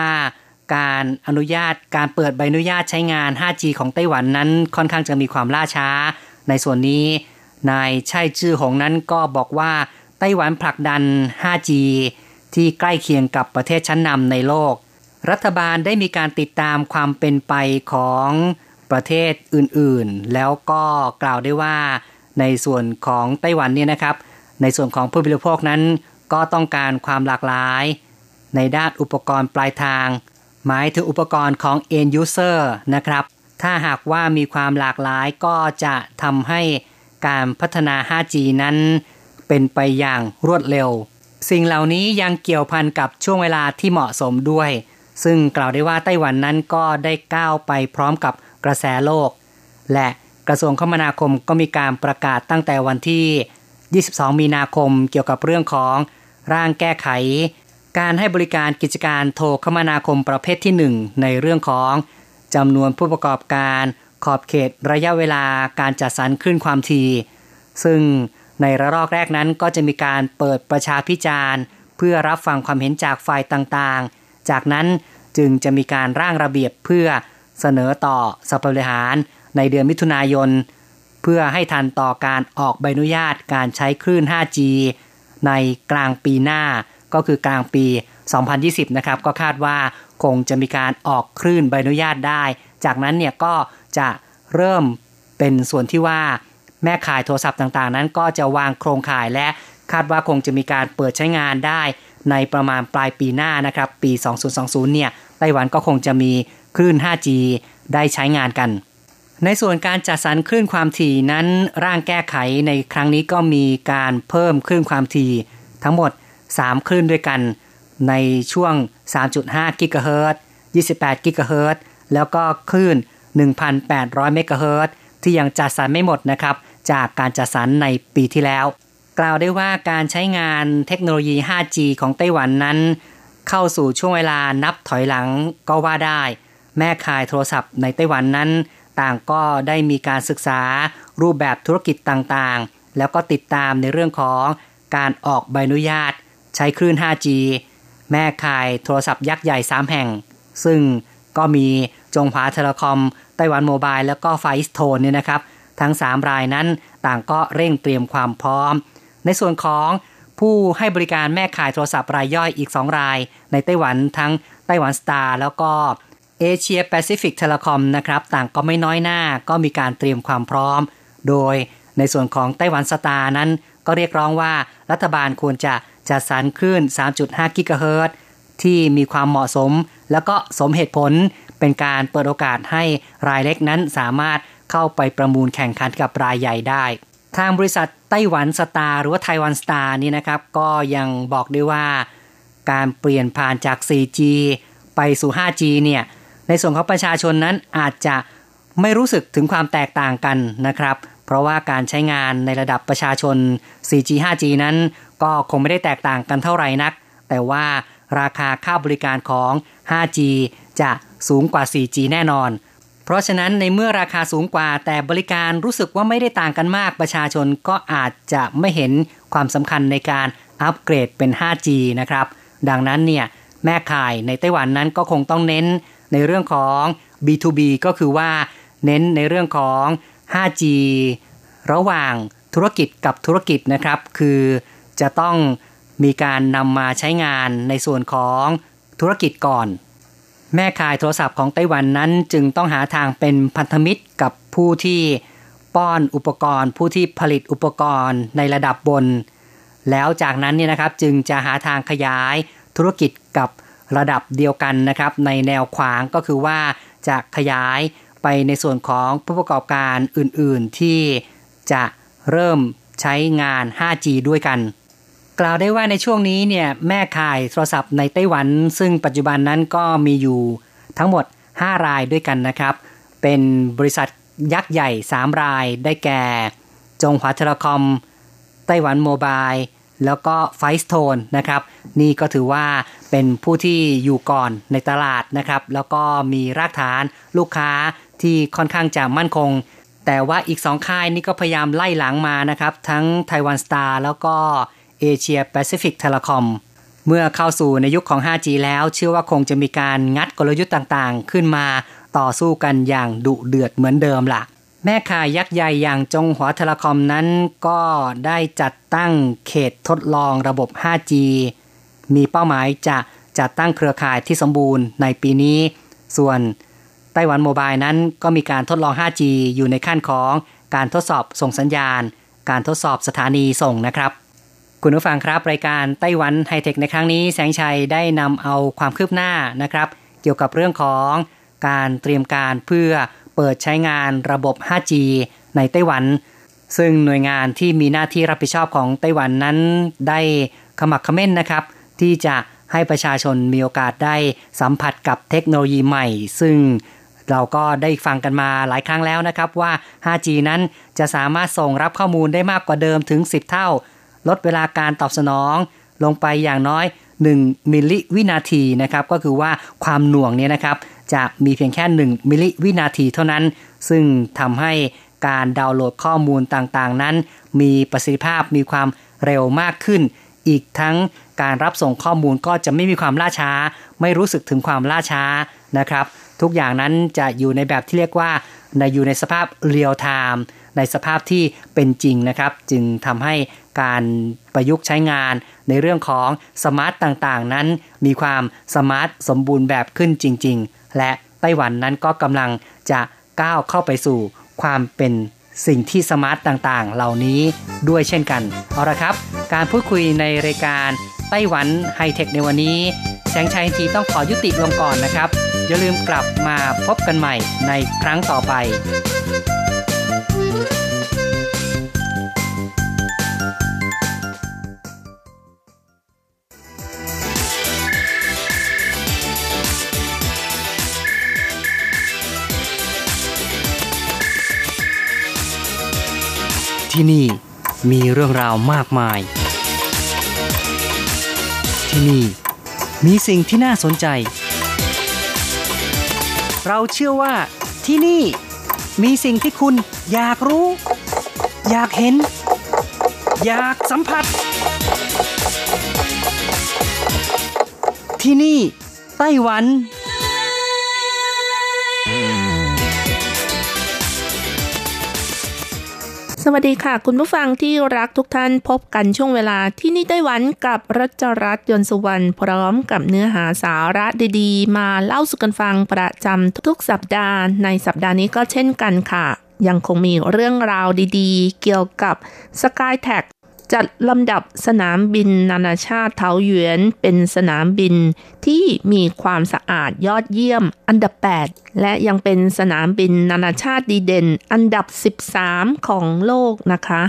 การอนุญาตการเปิดใบอนุญาตใช้งาน 5G ของไต้หวันนั้นค่อนข้างจะมีความล่าช้า ในส่วนนี้ นายใช่ชื่อหงนั้นก็บอกว่าไต้หวันผลักดัน 5G ที่ใกล้เคียงกับประเทศชั้นนำในโลก รัฐบาลได้มีการติดตามความเป็นไปของประเทศอื่นๆ แล้วก็กล่าวได้ว่าในส่วนของไต้หวันเนี่ยนะครับ ในส่วนของผู้บริโภคนั้นก็ต้องการความหลากหลาย ในด้านอุปกรณ์ปลายทาง หมายถึงอุปกรณ์ของ end user นะครับ ถ้าหากว่ามีความหลากหลายก็จะทำให้ การพัฒนา 5G นั้น เป็นไปอย่างรวดเร็ว สิ่งเหล่านี้ยังเกี่ยวพันกับช่วงเวลาที่เหมาะสมด้วย ซึ่งกล่าวได้ว่าไต้หวันนั้นก็ได้ก้าวไปพร้อมกับกระแสโลก และกระทรวงคมนาคมก็มีการประกาศตั้งแต่วันที่ 22 มีนาคมเกี่ยวกับเรื่องของร่างแก้ไข การให้บริการกิจการโทรคมนาคมประเภทที่ 1 ในเรื่องของจำนวนผู้ประกอบการ ขอบเขตระยะเวลาการจัดสรรคลื่นความถี่ ซึ่งในระลอกแรกนั้นก็จะมีการเปิดประชาพิจารณ์เพื่อรับฟังความเห็นจากฝ่ายต่างๆ จากนั้นจึงจะมีการร่างระเบียบเพื่อเสนอต่อสภาบริหารในเดือนมิถุนายน เพื่อให้ทันต่อการออกใบอนุญาตการใช้คลื่น 5G ในกลางปีหน้าก็คือกลางปี 2020 นะครับ ก็คาดว่าคงจะมีการออกคลื่นใบอนุญาตได้ จากนั้นเนี่ยก็ จะเริ่มเป็นส่วนที่ว่าแม่ข่ายโทรศัพท์ต่างๆ นั้นก็จะวางโครงข่ายและคาดว่าคงจะมีการเปิดใช้งานได้ในประมาณปลายปีหน้านะครับ ปี 2020 เนี่ยไต้หวันก็คงจะมีคลื่น 5G ได้ใช้งานกัน ในส่วนการจัดสรรคลื่นความถี่นั้นร่างแก้ไขในครั้งนี้ก็มีการเพิ่มคลื่นความถี่ทั้งหมด 3 คลื่นด้วยกัน ในช่วง 3.5 กิกะเฮิรตซ์28 กิกะเฮิรตซ์แล้วก็คลื่น 1,800 เมกะเฮิรตซ์ที่ยังจัดสรรไม่หมดนะครับ จากการจัดสรรในปีที่แล้ว กล่าวได้ว่าการใช้งานเทคโนโลยี 5G ของไต้หวันนั้น เข้าสู่ช่วงเวลานับถอยหลังก็ว่าได้ แม่ขายโทรศัพท์ในไต้หวันนั้น ต่างก็ได้มีการศึกษารูปแบบธุรกิจต่างๆ แล้วก็ติดตามในเรื่องของการออกใบอนุญาต ใช้คลื่น 5G แม่ขายโทรศัพท์ยักษ์ใหญ่ 3 แห่ง ซึ่งก็มี จงหวาเทเลคอม Taiwan Mobile แล้วก็ Far EasTone เนี่ยนะครับ ทั้ง 3 รายนั้นต่างก็เร่งเตรียมความพร้อม ในส่วนของผู้ให้บริการแม่ข่ายโทรศัพท์รายย่อยอีก 2 ราย ในไต้หวันทั้ง Taiwan Star แล้วก็ Asia Pacific Telecom นะครับ ต่างก็ไม่น้อยหน้าก็มีการเตรียมความพร้อม โดยในส่วนของ Taiwan Star นั้น ก็เรียกร้องว่ารัฐบาลควรจะจัดสรรคลื่น 3.5 กิกะเฮิรตที่มีความเหมาะสม แล้วก็สมเหตุผล เป็นการเปิดโอกาสให้รายเล็กนั้นสามารถเข้าไปประมูลแข่งขันกับรายใหญ่ได้ ทางบริษัทไต้หวันสตาร์หรือว่าไต้หวันสตาร์นี่นะครับ ก็ยังบอกด้วยว่า การเปลี่ยนผ่านจาก 4G ไปสู่ 5G เนี่ยในส่วนของประชาชนนั้นอาจจะไม่รู้สึกถึงความแตกต่างกันนะครับ เพราะว่าการใช้งานในระดับประชาชน 4G 5G นั้น ก็คงไม่ได้แตกต่างกันเท่าไหร่นัก แต่ว่าราคาค่าบริการของ 5G จะ สูงกว่า 4G แน่นอน เพราะฉะนั้นในเมื่อราคาสูงกว่า แต่บริการรู้สึกว่าไม่ได้ต่างกันมากประชาชนก็อาจจะไม่เห็นความสำคัญในการอัปเกรดเป็น 5G นะครับ ดังนั้นเนี่ยแม่ข่ายในไต้หวันนั้นก็คงต้องเน้นในเรื่องของ B2B ก็คือว่าเน้นในเรื่องของ 5G ระหว่างธุรกิจกับธุรกิจนะครับ คือจะต้องมีการนำมาใช้งานในส่วนของธุรกิจก่อน แม่ขายโทรศัพท์ของไต้หวันนั้นจึงต้องหาทางเป็นพันธมิตรกับผู้ที่ป้อนอุปกรณ์ ผู้ที่ผลิตอุปกรณ์ในระดับบน แล้วจากนั้นเนี่ยนะครับจึงจะหาทางขยายธุรกิจกับระดับเดียวกันนะครับในแนวขวางก็คือว่าจะขยายไปในส่วนของผู้ประกอบการอื่นๆที่จะเริ่มใช้งาน 5G ด้วยกัน กล่าวได้ว่าในช่วงนี้เนี่ยแม่ขายโทรศัพท์ในไต้หวัน ซึ่งปัจจุบันนั้นก็มีอยู่ทั้งหมด 5 รายด้วยกันนะครับ เป็นบริษัทยักษ์ใหญ่ 3 รายได้แก่ จงหวาเทเลคอม ไต้หวันโมบายแล้วก็ไฟสโตนนะครับ นี่ก็ถือว่าเป็นผู้ที่อยู่ก่อนในตลาดนะครับ แล้วก็มีรากฐานลูกค้าที่ค่อนข้างจะมั่นคง แต่ว่าอีกสองค่ายนี่ก็พยายามไล่หลังมานะครับ ทั้ง Taiwan Star แล้วก็ Asia Pacific Telecom เมื่อเข้าสู่ในยุคของ 5G แล้วเชื่อว่าคงจะมีการงัดกลยุทธ์ต่างๆ ขึ้นมาต่อสู้กันอย่างดุเดือดเหมือนเดิมล่ะ แม่ข่ายยักษ์ใหญ่อย่างจงหัว Telecom นั้นก็ได้จัดตั้งเขตทดลองระบบ 5G มีเป้าหมายจะจัดตั้งเครือข่ายที่สมบูรณ์ในปีนี้ ส่วนไต้หวันโมบายนั้นก็มีการทดลอง 5G อยู่ในขั้นของการทดสอบส่งสัญญาณ การทดสอบสถานีส่งนะครับ คุณผู้ฟังครับ รายการไต้หวันไฮเทคในครั้งนี้แสงชัยได้นำเอาความคืบหน้านะครับ เกี่ยวกับเรื่องของการเตรียมการเพื่อเปิดใช้งานระบบ 5G ในไต้หวัน ซึ่งหน่วยงานที่มีหน้าที่รับผิดชอบของไต้หวันนั้นได้ขมักขม้นนะครับ ที่จะให้ประชาชนมีโอกาสได้สัมผัสกับเทคโนโลยีใหม่ ซึ่งเราก็ได้ฟังกันมาหลายครั้งแล้วนะครับว่า 5G นั้นจะสามารถส่งรับข้อมูลได้มากกว่าเดิมถึง 10 เท่า ลดเวลาการตอบสนอง ลงไปอย่างน้อย 1 มิลลิวินาทีนะครับก็คือว่าความหน่วงเนี่ยนะครับจะมีเพียงแค่ 1 มิลลิวินาทีเท่านั้น ซึ่งทำให้การดาวน์โหลดข้อมูลต่างๆ นั้น มีประสิทธิภาพมีความเร็วมากขึ้น อีกทั้งการรับส่งข้อมูลก็จะไม่มีความล่าช้า ไม่รู้สึกถึงความล่าช้านะครับ ทุกอย่างนั้นจะอยู่ในแบบที่เรียกว่าในอยู่ในสภาพเรียลไทม์ ในสภาพที่เป็นจริงนะครับ จึงทำให้การประยุกต์ใช้งานในเรื่องของ smart ต่างๆ นั้น มีความ smart สมบูรณ์แบบขึ้นจริง ๆ และไต้หวันนั้นก็กำลังจะก้าวเข้าไปสู่ความเป็นสิ่งที่ smart ต่างๆ เหล่านี้ด้วยเช่นกัน เอาละครับ การพูดคุยในรายการไต้หวันไฮเทคในวันนี้ แสงชัยทีต้องขอยุติลงก่อนนะครับ อย่าลืมกลับมาพบกันใหม่ในครั้งต่อไป ที่นี่มีเรื่องราวมากมาย ที่นี่มีสิ่งที่น่าสนใจ เราเชื่อว่าที่นี่มีสิ่งที่คุณ อยากรู้ อยากเห็น อยากสัมผัส ที่นี่ ไต้หวัน สวัสดีค่ะ คุณผู้ฟังที่รักทุกท่านพบกันช่วงเวลาที่นี่ไต้หวันกับรัชรัตน์ยนสุวรรณพร้อมกับเนื้อหาสาระดีๆ มาเล่าสู่กันฟังประจำทุกสัปดาห์ในสัปดาห์นี้ก็เช่นกันค่ะ ยังคงมีเรื่องราวดีๆ เกี่ยวกับ SkyTag จัดลำดับสนามบินนานาชาติเทาหยวนเป็นสนามบินที่มีความสะอาดยอดเยี่ยมอันดับ 8 และยังเป็นสนามบินนานาชาติดีเด่นอันดับ 13 ของโลกนะคะ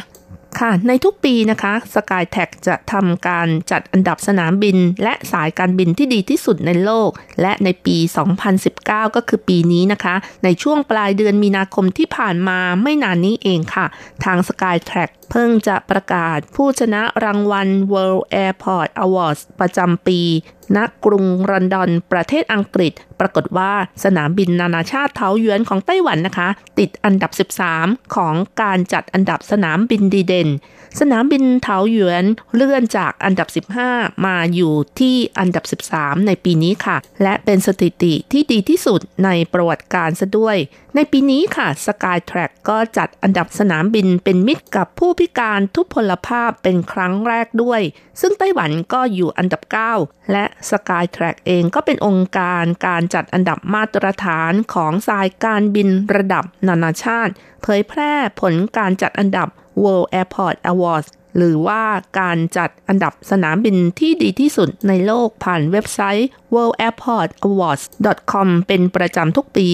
ค่ะ ในทุกปีนะคะ SkyTag จะทำการจัดอันดับสนามบิน และสายการบินที่ดีที่สุดในโลก และในปี 2019 ก็คือปีนี้นะคะ ในช่วงปลายเดือนมีนาคมที่ผ่านมาไม่นานนี้เองค่ะ ทาง SkyTrack เพิ่งจะประกาศผู้ชนะรางวัล World Airport Awards ประจำปีณกรุงลอนดอน ประเทศอังกฤษ ปรากฏว่าสนามบินนานาชาติเทาเยือนของไต้หวันนะคะ ติดอันดับ 13 ของการจัดอันดับสนามบินดีเด่น สนามบินเทาหยวนเลื่อนจากอันดับ 15 มาอยู่ที่อันดับ 13 ในปีนี้ค่ะ และเป็นสถิติที่ดีที่สุดในประวัติการซะด้วย ในปีนี้ค่ะ Skytrack ก็จัดอันดับสนามบินเป็นมิตรกับผู้พิการทุพพลภาพเป็นครั้งแรกด้วย ซึ่งไต้หวันก็อยู่อันดับ 9 และ Skytrack เองก็เป็นองค์การการจัดอันดับมาตรฐานของสายการบินระดับนานาชาติ เผยแพร่ผลการจัดอันดับ World Airport Awards หรือว่าการจัดอันดับสนามบินที่ดีที่สุดในโลกผ่านเว็บไซต์ worldairportawards.com เป็นประจำทุกปี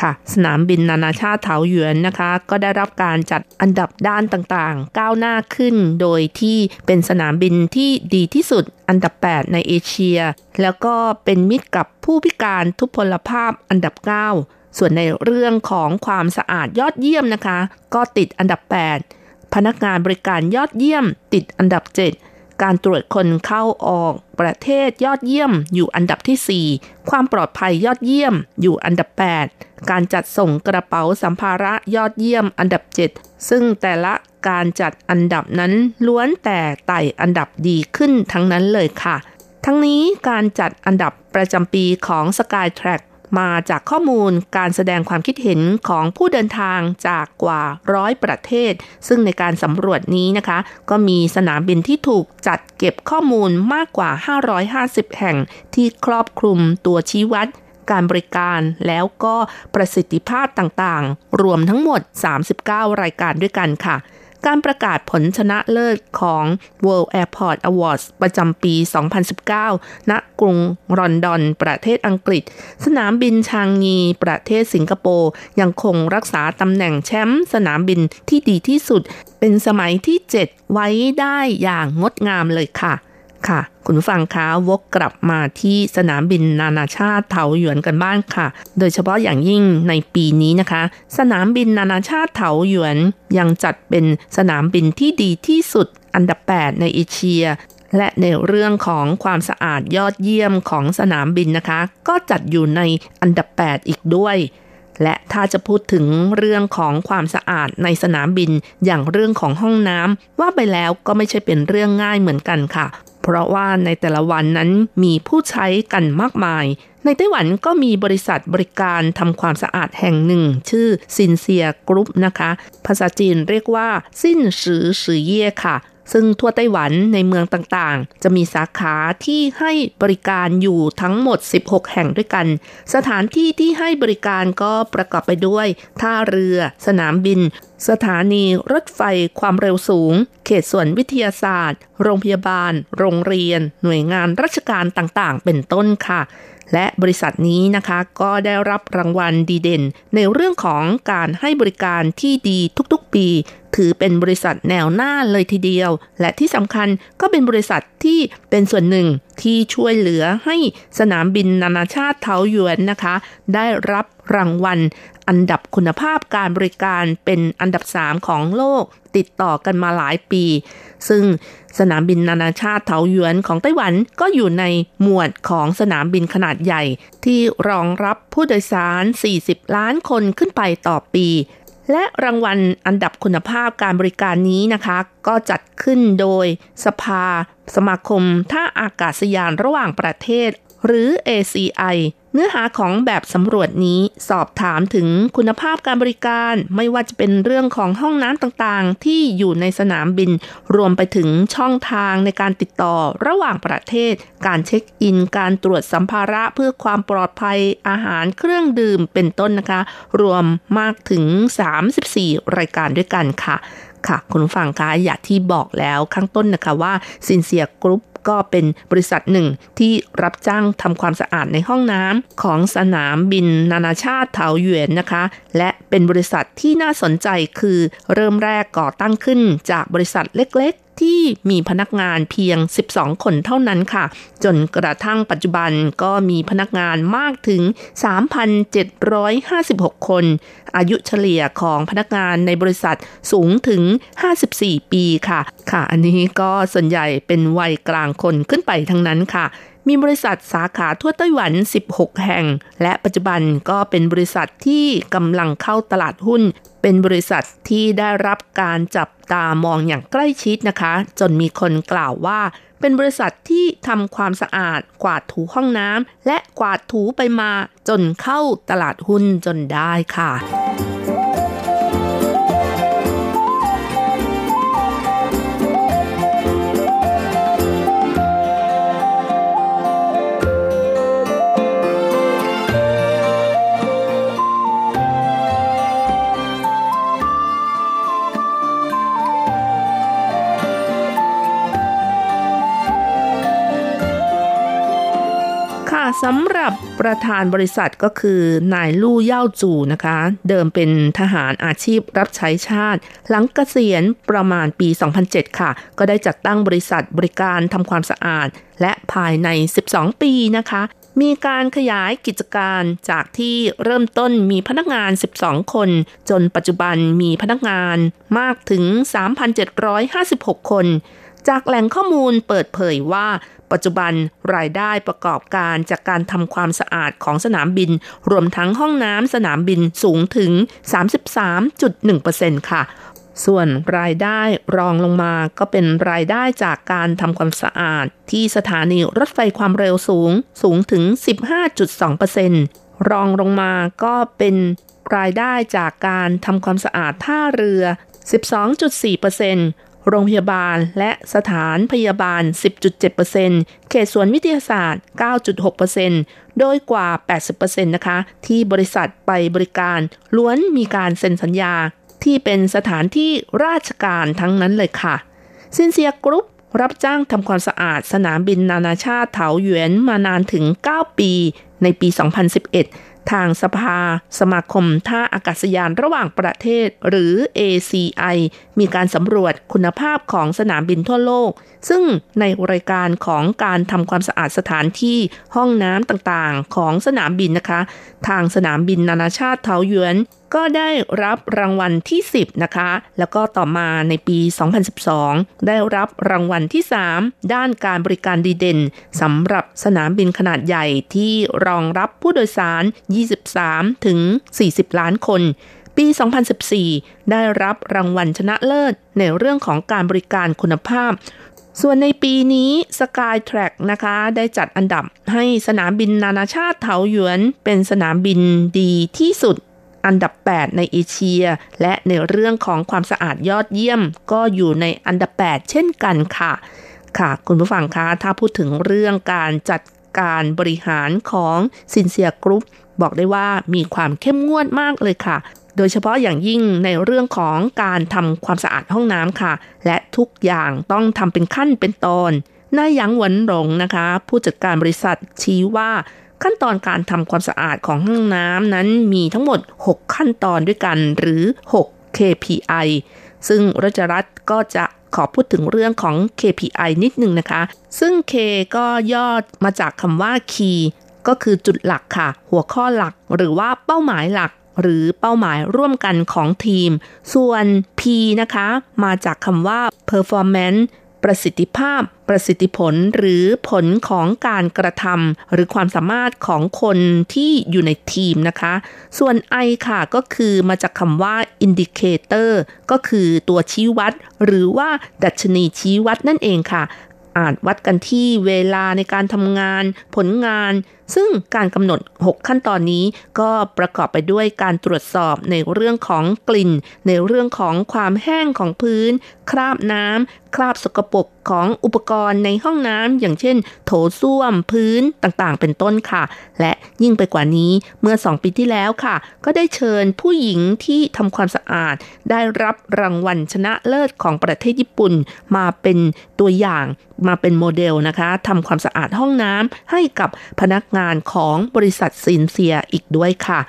ค่ะ สนามบินนานาชาติเถาหยวนนะคะ ก็ได้รับการจัดอันดับด้านต่างๆ ก้าวหน้าขึ้น โดยที่เป็นสนามบินที่ดีที่สุดอันดับ 8 ในเอเชีย แล้วก็เป็นมิตรกับผู้พิการทุพพลภาพอันดับ 9 ส่วนในเรื่องของความสะอาดยอดเยี่ยมนะคะ ก็ติดอันดับ 8 พนักงานบริการยอดเยี่ยม ติดอันดับ 7 การตรวจคนเข้าออก ประเทศยอดเยี่ยม อยู่อันดับที่ 4 ความปลอดภัยยอดเยี่ยม อยู่อันดับ 8 การจัดส่งกระเป๋าสัมภาระยอดเยี่ยม อันดับ 7 ซึ่งแต่ละการจัดอันดับนั้นล้วนแต่ไต่อันดับดีขึ้นทั้งนั้นเลยค่ะ ทั้งนี้การจัดอันดับประจำปีของ Skytrack มาจากข้อมูลการแสดงความคิดเห็นของผู้เดินทางจากกว่าร้อยประเทศ ซึ่งในการสำรวจนี้นะคะ ก็มีสนามบินที่ถูกจัดเก็บข้อมูลมากกว่า 550 แห่งที่ครอบคลุมตัวชี้วัดการบริการแล้วก็ประสิทธิภาพต่างๆ รวมทั้งหมด 39 รายการด้วยกันค่ะ การประกาศผลชนะเลิศของ World Airport Awards ประจำปี 2019 ณ กรุงลอนดอน ประเทศอังกฤษ สนามบินชางงี ประเทศสิงคโปร์ ยังคงรักษาตำแหน่งแชมป์สนามบินที่ดีที่สุด เป็นสมัยที่ 7 ไว้ได้อย่างงดงามเลยค่ะ ค่ะ คุณฟังคะวกกลับมาที่สนามบินนานาชาติเถาหยวนกันบ้างค่ะ โดยเฉพาะอย่างยิ่งในปีนี้นะคะ สนามบินนานาชาติเถาหยวนยังจัดเป็นสนามบินที่ดีที่สุดอันดับ 8 ในเอเชีย และในเรื่องของความสะอาดยอดเยี่ยมของสนามบินนะคะ ก็จัดอยู่ในอันดับ 8 อีกด้วยและถ้าจะพูดถึงเรื่องของความสะอาดในสนามบินอย่างเรื่องของห้องน้ำว่าไปแล้วก็ไม่ใช่เป็นเรื่องง่ายเหมือนกันค่ะ เพราะว่าในแต่ละวันนั้นมีผู้ใช้กันมากมาย ในไต้หวันก็มีบริษัทบริการทำความสะอาดแห่งหนึ่ง ชื่อซินเซียกรุ๊ปนะคะ ภาษาจีนเรียกว่าซินสือสือเย่ค่ะ ซึ่งทั่วไต้หวันในเมืองต่างๆ จะมีสาขาที่ให้บริการอยู่ทั้งหมด 16 แห่งด้วยกัน สถานที่ที่ให้บริการก็ประกอบไปด้วย ท่าเรือ สนามบิน สถานีรถไฟความเร็วสูง เขตส่วนวิทยาศาสตร์ โรงพยาบาล โรงเรียน หน่วยงานราชการต่างๆ เป็นต้นค่ะและบริษัทนี้นะคะก็ได้รับรางวัลดีเด่น ในเรื่องของการให้บริการที่ดีทุกๆปี ถือเป็นบริษัทแนวหน้าเลยทีเดียว และที่สำคัญก็เป็นบริษัทที่เป็นส่วนหนึ่งที่ช่วยเหลือให้สนามบินนานาชาติเทาหยวนนะคะ ได้รับรางวัล อันดับคุณภาพการบริการเป็นอันดับ 3 ของโลกติดต่อกันมาหลายปี ซึ่งสนามบินนานาชาติเถาหยวนของไต้หวันก็อยู่ในหมวดของสนามบินขนาดใหญ่ ที่รองรับผู้โดยสาร 40 ล้านคนขึ้นไปต่อปี และรางวัลอันดับคุณภาพการบริการนี้นะคะ ก็จัดขึ้นโดยสภา สมาคมท่าอากาศยานระหว่างประเทศ หรือ ACI เนื้อหาของแบบสำรวจนี้สอบถามถึงคุณภาพการบริการไม่ว่าจะเป็นเรื่องของห้องน้ำต่างๆ ที่อยู่ในสนามบิน รวมไปถึงช่องทางในการติดต่อระหว่างประเทศ การเช็คอิน การตรวจสัมภาระเพื่อความปลอดภัยอาหารเครื่องดื่มเป็นต้นนะคะ รวมมากถึง 34 รายการด้วยกันค่ะ ค่ะ คุณฟังคะอย่าที่บอกแล้วข้างต้นนะคะว่าซินเซียกรุ๊ป ก็เป็นบริษัทหนึ่งที่รับจ้างทำความสะอาดในห้องน้ำของสนามบินนานาชาติเถาหยวนนะคะ และเป็นบริษัทที่น่าสนใจคือเริ่มแรกก่อตั้งขึ้นจากบริษัทเล็ก ที่มีพนักงานเพียง 12 คนเท่านั้นค่ะ จนกระทั่งปัจจุบันก็มีพนักงานมากถึง 3,756 คน อายุเฉลี่ยของพนักงานในบริษัทสูงถึง 54 ปีค่ะ ค่ะ อันนี้ก็ส่วนใหญ่เป็นวัยกลางคนขึ้นไปทั้งนั้นค่ะ มีบริษัทสาขาทั่วไต้หวัน 16 แห่ง และปัจจุบันก็เป็นบริษัทที่กำลังเข้าตลาดหุ้น เป็นบริษัทที่ได้รับการจับตามองอย่างใกล้ชิดนะคะ จนมีคนกล่าวว่า เป็นบริษัทที่ทำความสะอาด กวาดถูห้องน้ำและกวาดถูไปมาจนเข้าตลาดหุ้นจนได้ค่ะ สำหรับประธานบริษัทก็คือนายลู่เย่าจูนะคะ เดิมเป็นทหารอาชีพรับใช้ชาติ หลังเกษียณประมาณปี 2007 ค่ะ ก็ได้จัดตั้งบริษัทบริการทำความสะอาด และภายใน 12 ปีนะคะมีการขยายกิจการจากที่เริ่มต้นมีพนักงาน 12 คน จนปัจจุบันมีพนักงานมากถึง 3,756 คน จากแหล่งข้อมูลเปิดเผยว่า ปัจจุบันรายได้ประกอบการจากการทำความสะอาดของสนามบิน รวมทั้งห้องน้ำสนามบินสูงถึง 33.1%ค่ะส่วนรายได้รองลงมาก็เป็นรายได้จากการทำความสะอาด ที่สถานีรถไฟความเร็วสูงสูงถึง 15.2%รองลงมาก็เป็นรายได้จากการทำความสะอาดท่าเรือ 12.4% โรงพยาบาลและสถานพยาบาล 10.7%เขตสวนวิทยาศาสตร์ 9.6%โดยกว่า 80%นะคะ ที่บริษัทไปบริการ ล้วนมีการเซ็นสัญญา ที่เป็นสถานที่ราชการทั้งนั้นเลยค่ะซินเซียกรุ๊ปรับจ้างทำความสะอาดสนามบินนานาชาติเถาหยวนมานานถึง 9 ปี ในปี 2011 ทางสภา สมาคมท่าอากาศยานระหว่างประเทศ หรือ ACI มีการสำรวจคุณภาพของสนามบินทั่วโลก ซึ่งในรายการของการทำความสะอาดสถานที่ห้องน้ำต่างๆ ของสนามบินนะคะ ทางสนามบินนานาชาติเทาหยวนก็ได้รับรางวัลที่ 10 นะคะ แล้วก็ต่อมาในปี 2012 ได้รับรางวัลที่ 3 ด้านการบริการดีเด่นสำหรับสนามบินขนาดใหญ่ที่รองรับผู้โดยสาร 23 ถึง 40 ล้านคน ปี 2014 ได้รับรางวัลชนะเลิศ ในเรื่องของการบริการคุณภาพส่วนในปีนี้ Skytrack นะคะ ได้จัดอันดับให้สนามบินนานาชาติเถาหยวน เป็นสนามบินดีที่สุด อันดับ 8 ในเอเชีย และในเรื่องของความสะอาดยอดเยี่ยม ก็อยู่ในอันดับ 8 เช่นกันค่ะ ค่ะ คุณผู้ฟังคะถ้าพูดถึงเรื่องการจัดการบริหารของซินเซียกรุ๊ปบอกได้ว่ามีความเข้มงวดมากเลยค่ะ โดยเฉพาะอย่างยิ่งในเรื่องของการทำความสะอาดห้องน้ำค่ะ และทุกอย่างต้องทำเป็นขั้นเป็นตอนนายหยางหวนหลงนะคะ ผู้จัดการบริษัทชี้ว่า ขั้นตอนการทำความสะอาดของห้องน้ำนั้นมีทั้งหมด 6 ขั้นตอนด้วยกันหรือ 6 KPI ซึ่งรัชรัตก็จะขอพูดถึงเรื่องของ KPI นิดนึงนะคะ ซึ่ง K ก็ย่อมาจากคำว่า Key ก็คือจุดหลักค่ะ หัวข้อหลักหรือว่าเป้าหมายหลัก หรือเป้าหมายร่วมกันของทีม ส่วน P นะคะ มาจากคำว่า performance ประสิทธิภาพ ประสิทธิผลหรือผลของการกระทำหรือความสามารถของคนที่อยู่ในทีมนะคะ ส่วน I ค่ะก็คือมาจากคำว่า indicator ก็คือตัวชี้วัด หรือว่าดัชนีชี้วัดนั่นเองค่ะอาจวัดกันที่เวลาในการทำงาน ผลงาน ซึ่งการกำหนด 6 ขั้นตอนนี้ก็ประกอบไปด้วยการตรวจสอบในเรื่องของกลิ่น ในเรื่องของความแห้งของพื้น คราบน้ำคราบสกปรกของอุปกรณ์ในห้องน้ำอย่างเช่น โถส้วมพื้นต่างๆ เป็นต้นค่ะ และยิ่งไปกว่านี้เมื่อ 2 ปีที่แล้วค่ะ ก็ได้เชิญผู้หญิงที่ทำความสะอาด ได้รับรางวัลชนะเลิศของประเทศญี่ปุ่น มาเป็นตัวอย่างมาเป็นโมเดลนะคะทำความสะอาดห้องน้ำให้กับพนักงานของบริษัทซินเซียอีกด้วยค่ะ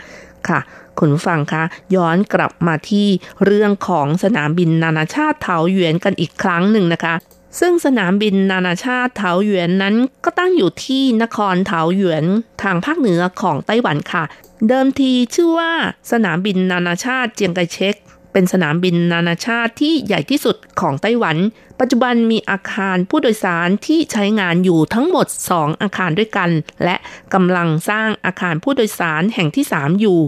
ค่ะคุณฟังคะย้อนกลับมาที่เรื่องของสนามบินนานาชาติเถาหยวนกันอีกครั้งหนึ่งนะคะ ซึ่งสนามบินนานาชาติเถาหยวนนั้นก็ตั้งอยู่ที่นครเถาหยวนทางภาคเหนือของไต้หวันค่ะ เดิมทีชื่อว่าสนามบินนานาชาติเจียงไคเชก เป็นสนามบินนานาชาติที่ใหญ่ที่สุดของไต้หวัน ปัจจุบันมีอาคารผู้โดยสารที่ใช้งานอยู่ทั้งหมด 2 อาคารด้วยกัน และกำลังสร้างอาคารผู้โดยสารแห่งที่ 3 อยู่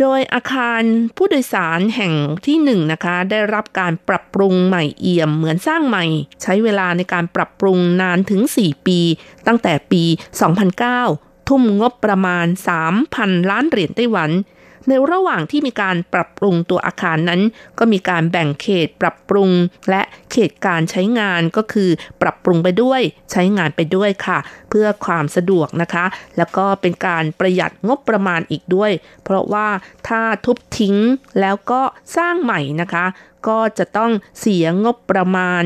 โดยอาคารผู้โดยสารแห่งที่1นนะคะ ได้รับการปรับปรุงใหม่เอี่ยมเหมือนสร้างใหม่ ใช้เวลาในการปรับปรุงนานถึง 4 ปี ตั้งแต่ปี 2009 ทุ่มงบประมาณ 3,000 ล้านเหรียญไต้หวัน ในระหว่างที่มีการปรับปรุงตัวอาคารนั้น ก็มีการแบ่งเขตปรับปรุง และเขตการใช้งานก็คือ ปรับปรุงไปด้วยใช้งานไปด้วยค่ะ เพื่อความสะดวกนะคะ แล้วก็เป็นการประหยัดงบประมาณอีกด้วย เพราะว่าถ้าทุบทิ้งแล้วก็สร้างใหม่นะคะ ก็จะต้องเสียงบประมาณ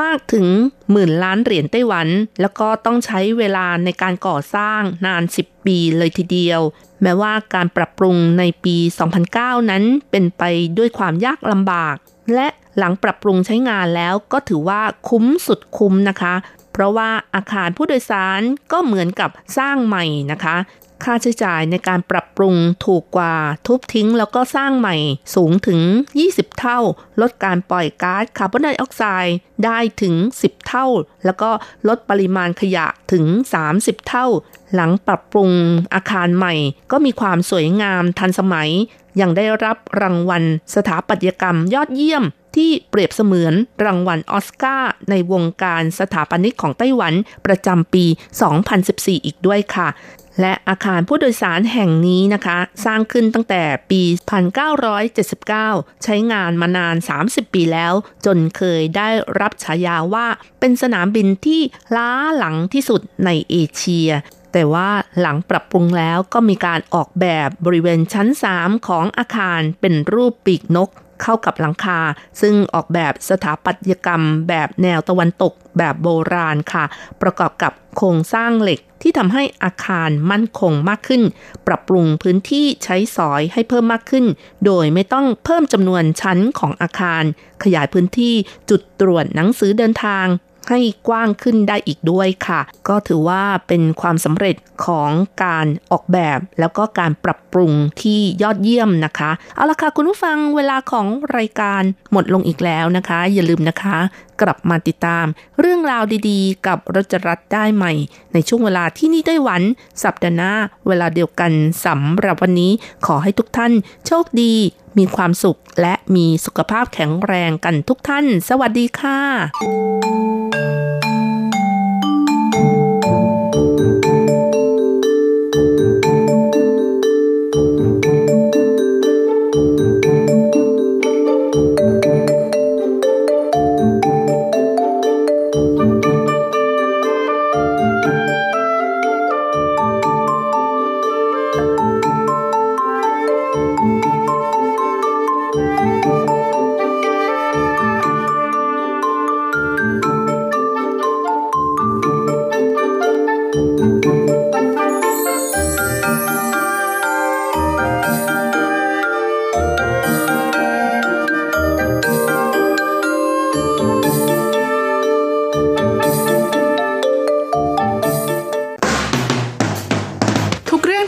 มากถึงหมื่นล้านเหรียญไต้หวัน แล้วก็ต้องใช้เวลาในการก่อสร้างนาน 10 ปีเลยทีเดียว แม้ว่าการปรับปรุงในปี 2009 นั้นเป็นไปด้วยความยากลำบาก และหลังปรับปรุงใช้งานแล้วก็ถือว่าคุ้มสุดคุ้มนะคะ เพราะว่าอาคารผู้โดยสารก็เหมือนกับสร้างใหม่นะคะ ค่าใช้จ่ายในการปรับปรุงถูกกว่าทุบทิ้งแล้วก็สร้างใหม่สูงถึง 20 เท่า ลดการปล่อยก๊าซคาร์บอนไดออกไซด์ได้ถึง 10 เท่า แล้วก็ลดปริมาณขยะถึง 30 เท่า หลังปรับปรุงอาคารใหม่ ก็มีความสวยงามทันสมัยยังได้รับรางวัลสถาปัตยกรรมยอดเยี่ยม ที่เปรียบเสมือนรางวัลออสการ์ในวงการสถาปนิกของไต้หวันประจำปี 2014 อีกด้วยค่ะและอาคารผู้โดยสารแห่งนี้นะคะ สร้างขึ้นตั้งแต่ปี 1979 ใช้งานมานาน 30 ปีแล้ว จนเคยได้รับฉายาว่าเป็นสนามบินที่ล้าหลังที่สุดในเอเชีย แต่ว่าหลังปรับปรุงแล้วก็มีการออกแบบบริเวณชั้น 3 ของอาคารเป็นรูปปีกนก เข้ากับหลังคา ซึ่งออกแบบสถาปัตยกรรม แบบแนวตะวันตกแบบโบราณค่ะ ประกอบกับโครงสร้างเหล็กที่ทำให้อาคารมั่นคงมากขึ้น ปรับปรุงพื้นที่ใช้สอยให้เพิ่มมากขึ้น โดยไม่ต้องเพิ่มจำนวนชั้นของอาคาร ขยายพื้นที่จุดตรวจหนังสือเดินทาง ให้กว้างขึ้นได้อีกด้วยค่ะ ก็ถือว่าเป็นความสำเร็จของการออกแบบ แล้วก็การปรับปรุงที่ยอดเยี่ยมนะคะ เอาละค่ะคุณผู้ฟังเวลาของรายการหมดลงอีกแล้วนะคะ อย่าลืมนะคะ กลับมาติดตาม เรื่องราวดีๆ กับรจรัสได้ใหม่ ในช่วงเวลาที่นี่ได้หวัน สัปดาห์หน้าเวลาเดียวกันสำหรับวันนี้ ขอให้ทุกท่านโชคดี มีความสุขและมีสุขภาพแข็งแรงกันทุกท่าน สวัสดีค่ะ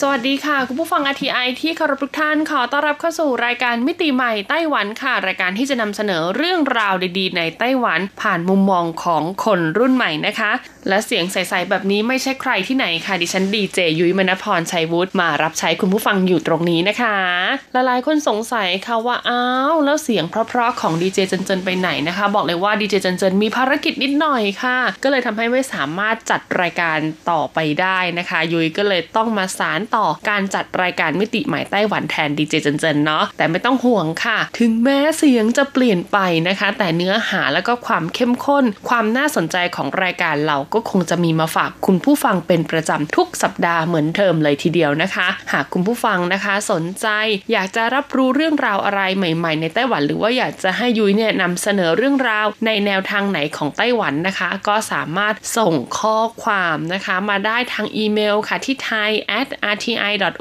สวัสดีค่ะ คุณผู้ฟังอทีไอที่เคารพทุกท่านขอต้อนรับเข้าสู่รายการมิติใหม่ไต้หวันค่ะ รายการที่จะนำเสนอเรื่องราวดีๆ ในไต้หวันผ่านมุมมองของคนรุ่นใหม่นะคะ และเสียงใสๆแบบนี้ไม่ใช่ใครที่ไหนค่ะ ดิฉันดีเจยุ้ยมณพรชัยวุฒิมารับใช้คุณผู้ฟังอยู่ตรงนี้นะคะลหลายๆคนสงสัยค่ะว่าอ้าวแล้วเสียงเพราะๆของดีเจเจนๆไปไหนนะคะ บอกเลยว่าดีเจเจนๆมีภารกิจนิดหน่อยค่ะ ก็เลยทำให้ไม่สามารถจัดรายการต่อไปได้นะคะ ยุ้ยก็เลยต้องมาสารต่อการจัดรายการมิติใหม่ไต้หวันแทนดีเจเจนๆเนาะแต่ไม่ต้องห่วงค่ะ ถึงแม้เสียงจะเปลี่ยนไปนะคะ แต่เนื้อหาแล้วก็ความเข้มข้น ความน่าสนใจของรายการเราก็ก็คงจะมีมาฝากคุณผู้ฟังเป็นประจำทุกสัปดาห์เหมือนเดิมเลยทีเดียวนะคะ หากคุณผู้ฟังนะคะสนใจอยากจะรับรู้เรื่องราวอะไรใหม่ ๆ ในไต้หวัน หรือว่าอยากจะให้ยุ้ยเนี่ยนำเสนอเรื่องราวในแนวทางไหนของไต้หวันนะคะ ก็สามารถส่งข้อความนะคะ มาได้ทางอีเมลค่ะที่ thai at rti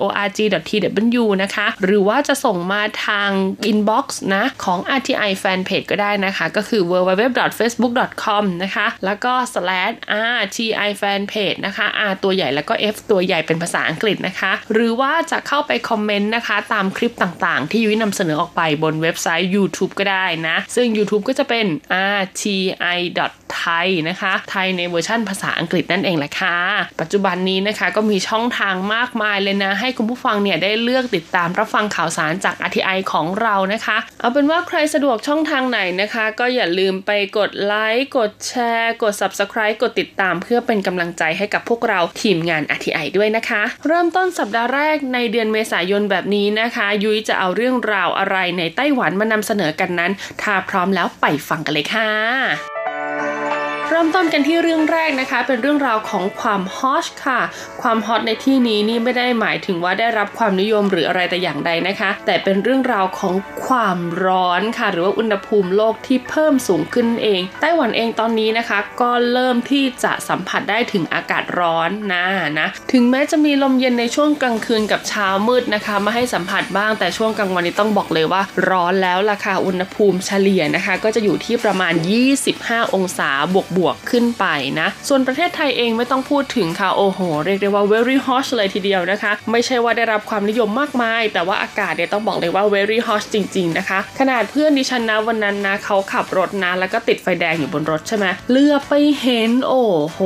org.tw นะคะ หรือว่าจะส่งมาทาง inbox นะ ของ RTI Fanpage ก็ได้นะคะ ก็คือ www.facebook.com นะคะ แล้วก็ slash RTI Fanpage นะคะ R ตัวใหญ่แล้วก็ F ตัวใหญ่เป็นภาษาอังกฤษนะคะ หรือว่าจะเข้าไปคอมเมนต์นะคะ ตามคลิปต่างๆ ที่ยุ้ยนำเสนอออกไปบนเว็บไซต์ YouTube ก็ได้นะ ซึ่ง YouTube ก็จะเป็น rti thai นะคะ ไทยในเวอร์ชั่นภาษาอังกฤษนั่นเองแหละค่ะ ปัจจุบันนี้นะคะก็มีช่องทางมากมายเลยนะ ให้คุณผู้ฟังเนี่ยได้เลือกติดตามรับฟังข่าวสารจาก RTI ของเรานะคะ เอาเป็นว่าใครสะดวกช่องทางไหนนะคะ ก็อย่าลืมไปกดไลค์กดแชร์ กด Subscribe กดติดตามเพื่อเป็นกำลังใจให้กับพวกเราทีมงาน RTI ด้วยนะคะ เริ่มต้นสัปดาห์แรกในเดือนเมษายนแบบนี้นะคะ ยุ้ยจะเอาเรื่องราวอะไรในไต้หวันมานำเสนอกันนั้น ถ้าพร้อมแล้วไปฟังกันเลยค่ะ เริ่มต้นกันที่เรื่องแรกนะคะ เป็นเรื่องราวของความฮอตค่ะ ความฮอตในที่นี้นี่ไม่ได้หมายถึงว่าได้รับความนิยมหรืออะไรแต่อย่างใดนะคะ แต่เป็นเรื่องราวของความร้อนค่ะ หรือว่าอุณหภูมิโลกที่เพิ่มสูงขึ้นเอง ไต้หวันเองตอนนี้นะคะ ก็เริ่มที่จะสัมผัสได้ถึงอากาศร้อนนะนะ ถึงแม้จะมีลมเย็นในช่วงกลางคืนกับเช้ามืดนะคะ มาให้สัมผัสบ้างแต่ช่วงกลางวันนี้ต้องบอกเลยว่าร้อนแล้วล่ะค่ะ อุณหภูมิเฉลี่ยนะคะ ก็จะอยู่ที่ประมาณ 25 องศาบวกบวกขึ้นไปนะ ส่วนประเทศไทยเองไม่ต้องพูดถึงค่ะ โอ้โห เรียกได้ว่า very hot เลยทีเดียวนะคะ ไม่ใช่ว่าได้รับความนิยมมากมาย แต่ว่าอากาศเนี่ยต้องบอกเลยว่า very hot จริง ๆ นะคะ ขนาดเพื่อนดิฉันนะวันนั้นนะเขาขับรถนะ แล้วก็ติดไฟแดงอยู่บนรถใช่ไหมเลือไปเห็น โอ้โห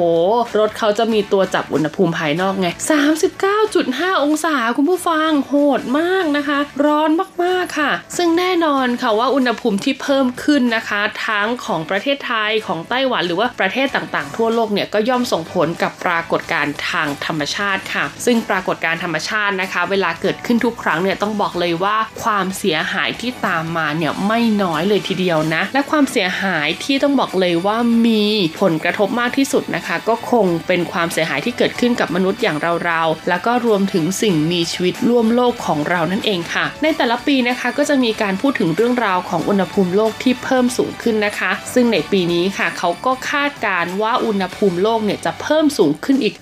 รถเขาจะมีตัวจับอุณหภูมิภายนอกไง 39.5 องศาคุณผู้ฟังโหดมากนะคะ ร้อนมากๆค่ะ ซึ่งแน่นอนค่ะว่าอุณหภูมิที่เพิ่มขึ้นนะคะ ทั้งของประเทศไทยของไต้หวันหรือว่าประเทศต่างๆ ทั่วโลกเนี่ยก็ย่อมส่งผลกับปรากฏการณ์ทางธรรมชาติค่ะ ซึ่งปรากฏการณ์ธรรมชาตินะคะ เวลาเกิดขึ้นทุกครั้งเนี่ยต้องบอกเลยว่าความเสียหายที่ตามมาเนี่ยไม่น้อยเลยทีเดียวนะ และความเสียหายที่ต้องบอกเลยว่ามีผลกระทบมากที่สุดนะคะ ก็คงเป็นความเสียหายที่เกิดขึ้นกับมนุษย์อย่างเราๆแล้วก็รวมถึงสิ่งมีชีวิตร่วมโลกของเรานั่นเองค่ะ ในแต่ละปีนะคะก็จะมีการพูดถึงเรื่องราวของอุณหภูมิโลกที่เพิ่มสูงขึ้นนะคะ ซึ่งในปีนี้ค่ะเขาก็คาดการว่าอุณหภูมิโลกเนี่ยจะเพิ่มสูงขึ้นอีก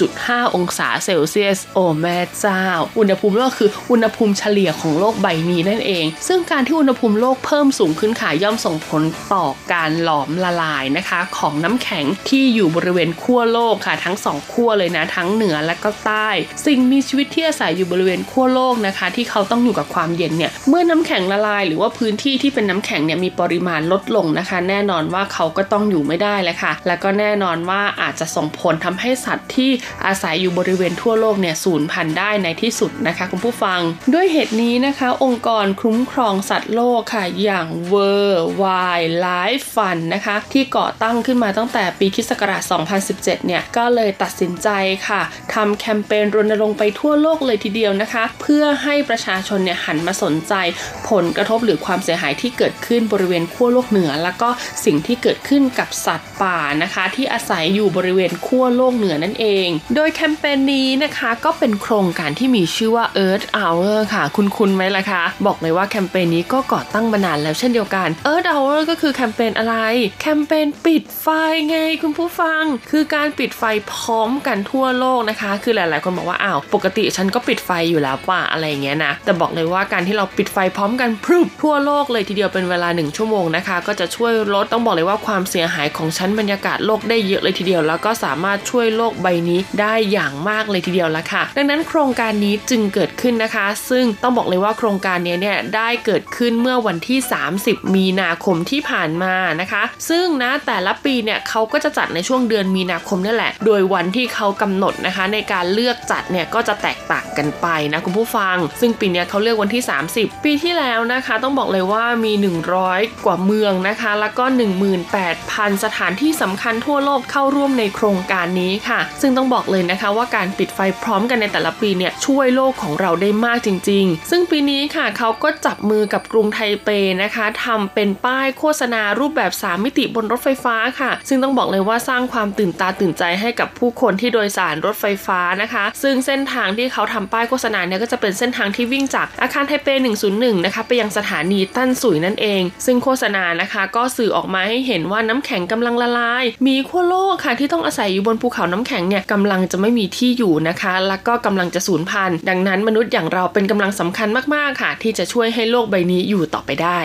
1.5 องศาเซลเซียส โอ้แม่เจ้า อุณหภูมิโลกคืออุณหภูมิเฉลี่ยของโลกใบนี้นั่นเอง ซึ่งการที่อุณหภูมิโลกเพิ่มสูงขึ้นค่ะย่อมส่งผลต่อการหลอมละลายนะคะ ของน้ำแข็งที่อยู่บริเวณขั้วโลกค่ะ ทั้งสองขั้วเลยนะทั้งเหนือและก็ใต้ สิ่งมีชีวิตที่อาศัยอยู่บริเวณขั้วโลกนะคะ ที่เขาต้องอยู่กับความเย็นเนี่ยเมื่อน้ำแข็งละลาย หรือว่าพื้นที่ที่เป็นน้ำแข็งเนี่ยมีปริมาณลดลงนะคะ แน่นอนว่าเขาก็ต้องอยู่ไม่ได้แล้วค่ะ แล้วก็แน่นอนว่าอาจจะส่งผลทำให้สัตว์ที่อาศัยอยู่บริเวณทั่วโลกเนี่ยสูญพันธุ์ได้ในที่สุดนะคะคุณผู้ฟัง ด้วยเหตุนี้นะคะ องค์กรคุ้มครองสัตว์โลกค่ะ อย่าง World Wildlife Fund นะคะ ที่ก่อตั้งขึ้นมาตั้งแต่ปีคศ2017 เนี่ย ก็เลยตัดสินใจค่ะทำแคมเปญรณรงค์ไปทั่วโลกเลยทีเดียวนะคะ เพื่อให้ประชาชนเนี่ยหันมาสนใจ ผลกระทบหรือความเสียหายที่เกิดขึ้นบริเวณขั้วโลกเหนือ แล้วก็สิ่งที่เกิดขึ้นกับสัตวตว์ป่านะคะ ที่อาศัยอยู่บริเวณขั้วโลกเหนือนั่นเอง โดยแคมเปญนี้นะคะก็เป็นโครงการที่มีชื่อว่า Earth Hour ค่ะคุณคุณไหมล่ะคะ บอกเลยว่าแคมเปญนี้ก็ก่อตั้งมานานแล้วเช่นเดียวกัน Earth Hour ก็คือแคมเปญอะไร แคมเปญปิดไฟไงคุณผู้ฟัง คือการปิดไฟพร้อมกันทั่วโลกนะคะ คือหลาย ๆ คนบอกว่าอ้าวปกติฉันก็ปิดไฟอยู่แล้วป่ะอะไรเงี้ยนะแต่บอกเลยว่าการที่เราปิดไฟพร้อมกันพรึบทั่วโลกเลยทีเดียวเป็นเวลา 1 ชั่วโมงนะคะ ก็จะช่วยลดต้องบอกเลยว่าความเสียหายของชั้นบรรยากาศโลกได้เยอะเลยทีเดียว แล้วก็สามารถช่วยโลกใบนี้ได้อย่างมากเลยทีเดียวละค่ะ ดังนั้นโครงการนี้จึงเกิดขึ้นนะคะ ซึ่งต้องบอกเลยว่าโครงการนี้เนี่ยได้เกิดขึ้นเมื่อวันที่ 30 มีนาคมที่ผ่านมานะคะ ซึ่งนะแต่ละปีเนี่ยเขาก็จะจัดในช่วงเดือนมีนาคมนั่แหละ โดยวันที่เขากำหนดนะคะ ในการเลือกจัดเนี่ยก็จะแตกต่างกันไปนะคุณผู้ฟัง ซึ่งปีนี้เขาเลือกวันที่ 30 ปีที่แล้วนะคะ ต้องบอกเลยว่ามี 100 กว่าเมืองนะคะ แล้วก็ 18,000 สถานที่สำคัญทั่วโลกเข้าร่วมในโครงการนี้ค่ะ ซึ่งต้องบอกเลยนะคะว่าการปิดไฟพร้อมกันในแต่ละปีเนี่ยช่วยโลกของเราได้มากจริง ๆ ซึ่งปีนี้ค่ะเขาก็จับมือกับกรุงไทเปนะคะทำเป็นป้ายโฆษณารูปแบบ 3 มิติบนรถไฟฟ้าค่ะ ซึ่งต้องบอกเลยว่าสร้างความตื่นตาตื่นใจให้กับผู้คนที่โดยสารรถไฟฟ้านะคะ ซึ่งเส้นทางที่เขาทำป้ายโฆษณาเนี่ยก็จะเป็นเส้นทางที่วิ่งจากอาคารไทเป 101 นะคะไปยังสถานีตั้นสุยนั่นเอง ซึ่งโฆษณานะคะก็สื่อออกมาให้เห็นว่าน้ำแข็งกำลังละลายมีขั้วโลกค่ะที่ต้องอาศัยอยู่บนภูเขาน้ำแข็งเนี่ยกำลังจะไม่มีที่อยู่นะคะ แล้วก็กำลังจะสูญพันธุ์ดังนั้นมนุษย์อย่างเราเป็นกำลังสำคัญมากๆค่ะ ที่จะช่วยให้โลกใบนี้อยู่ต่อไปได้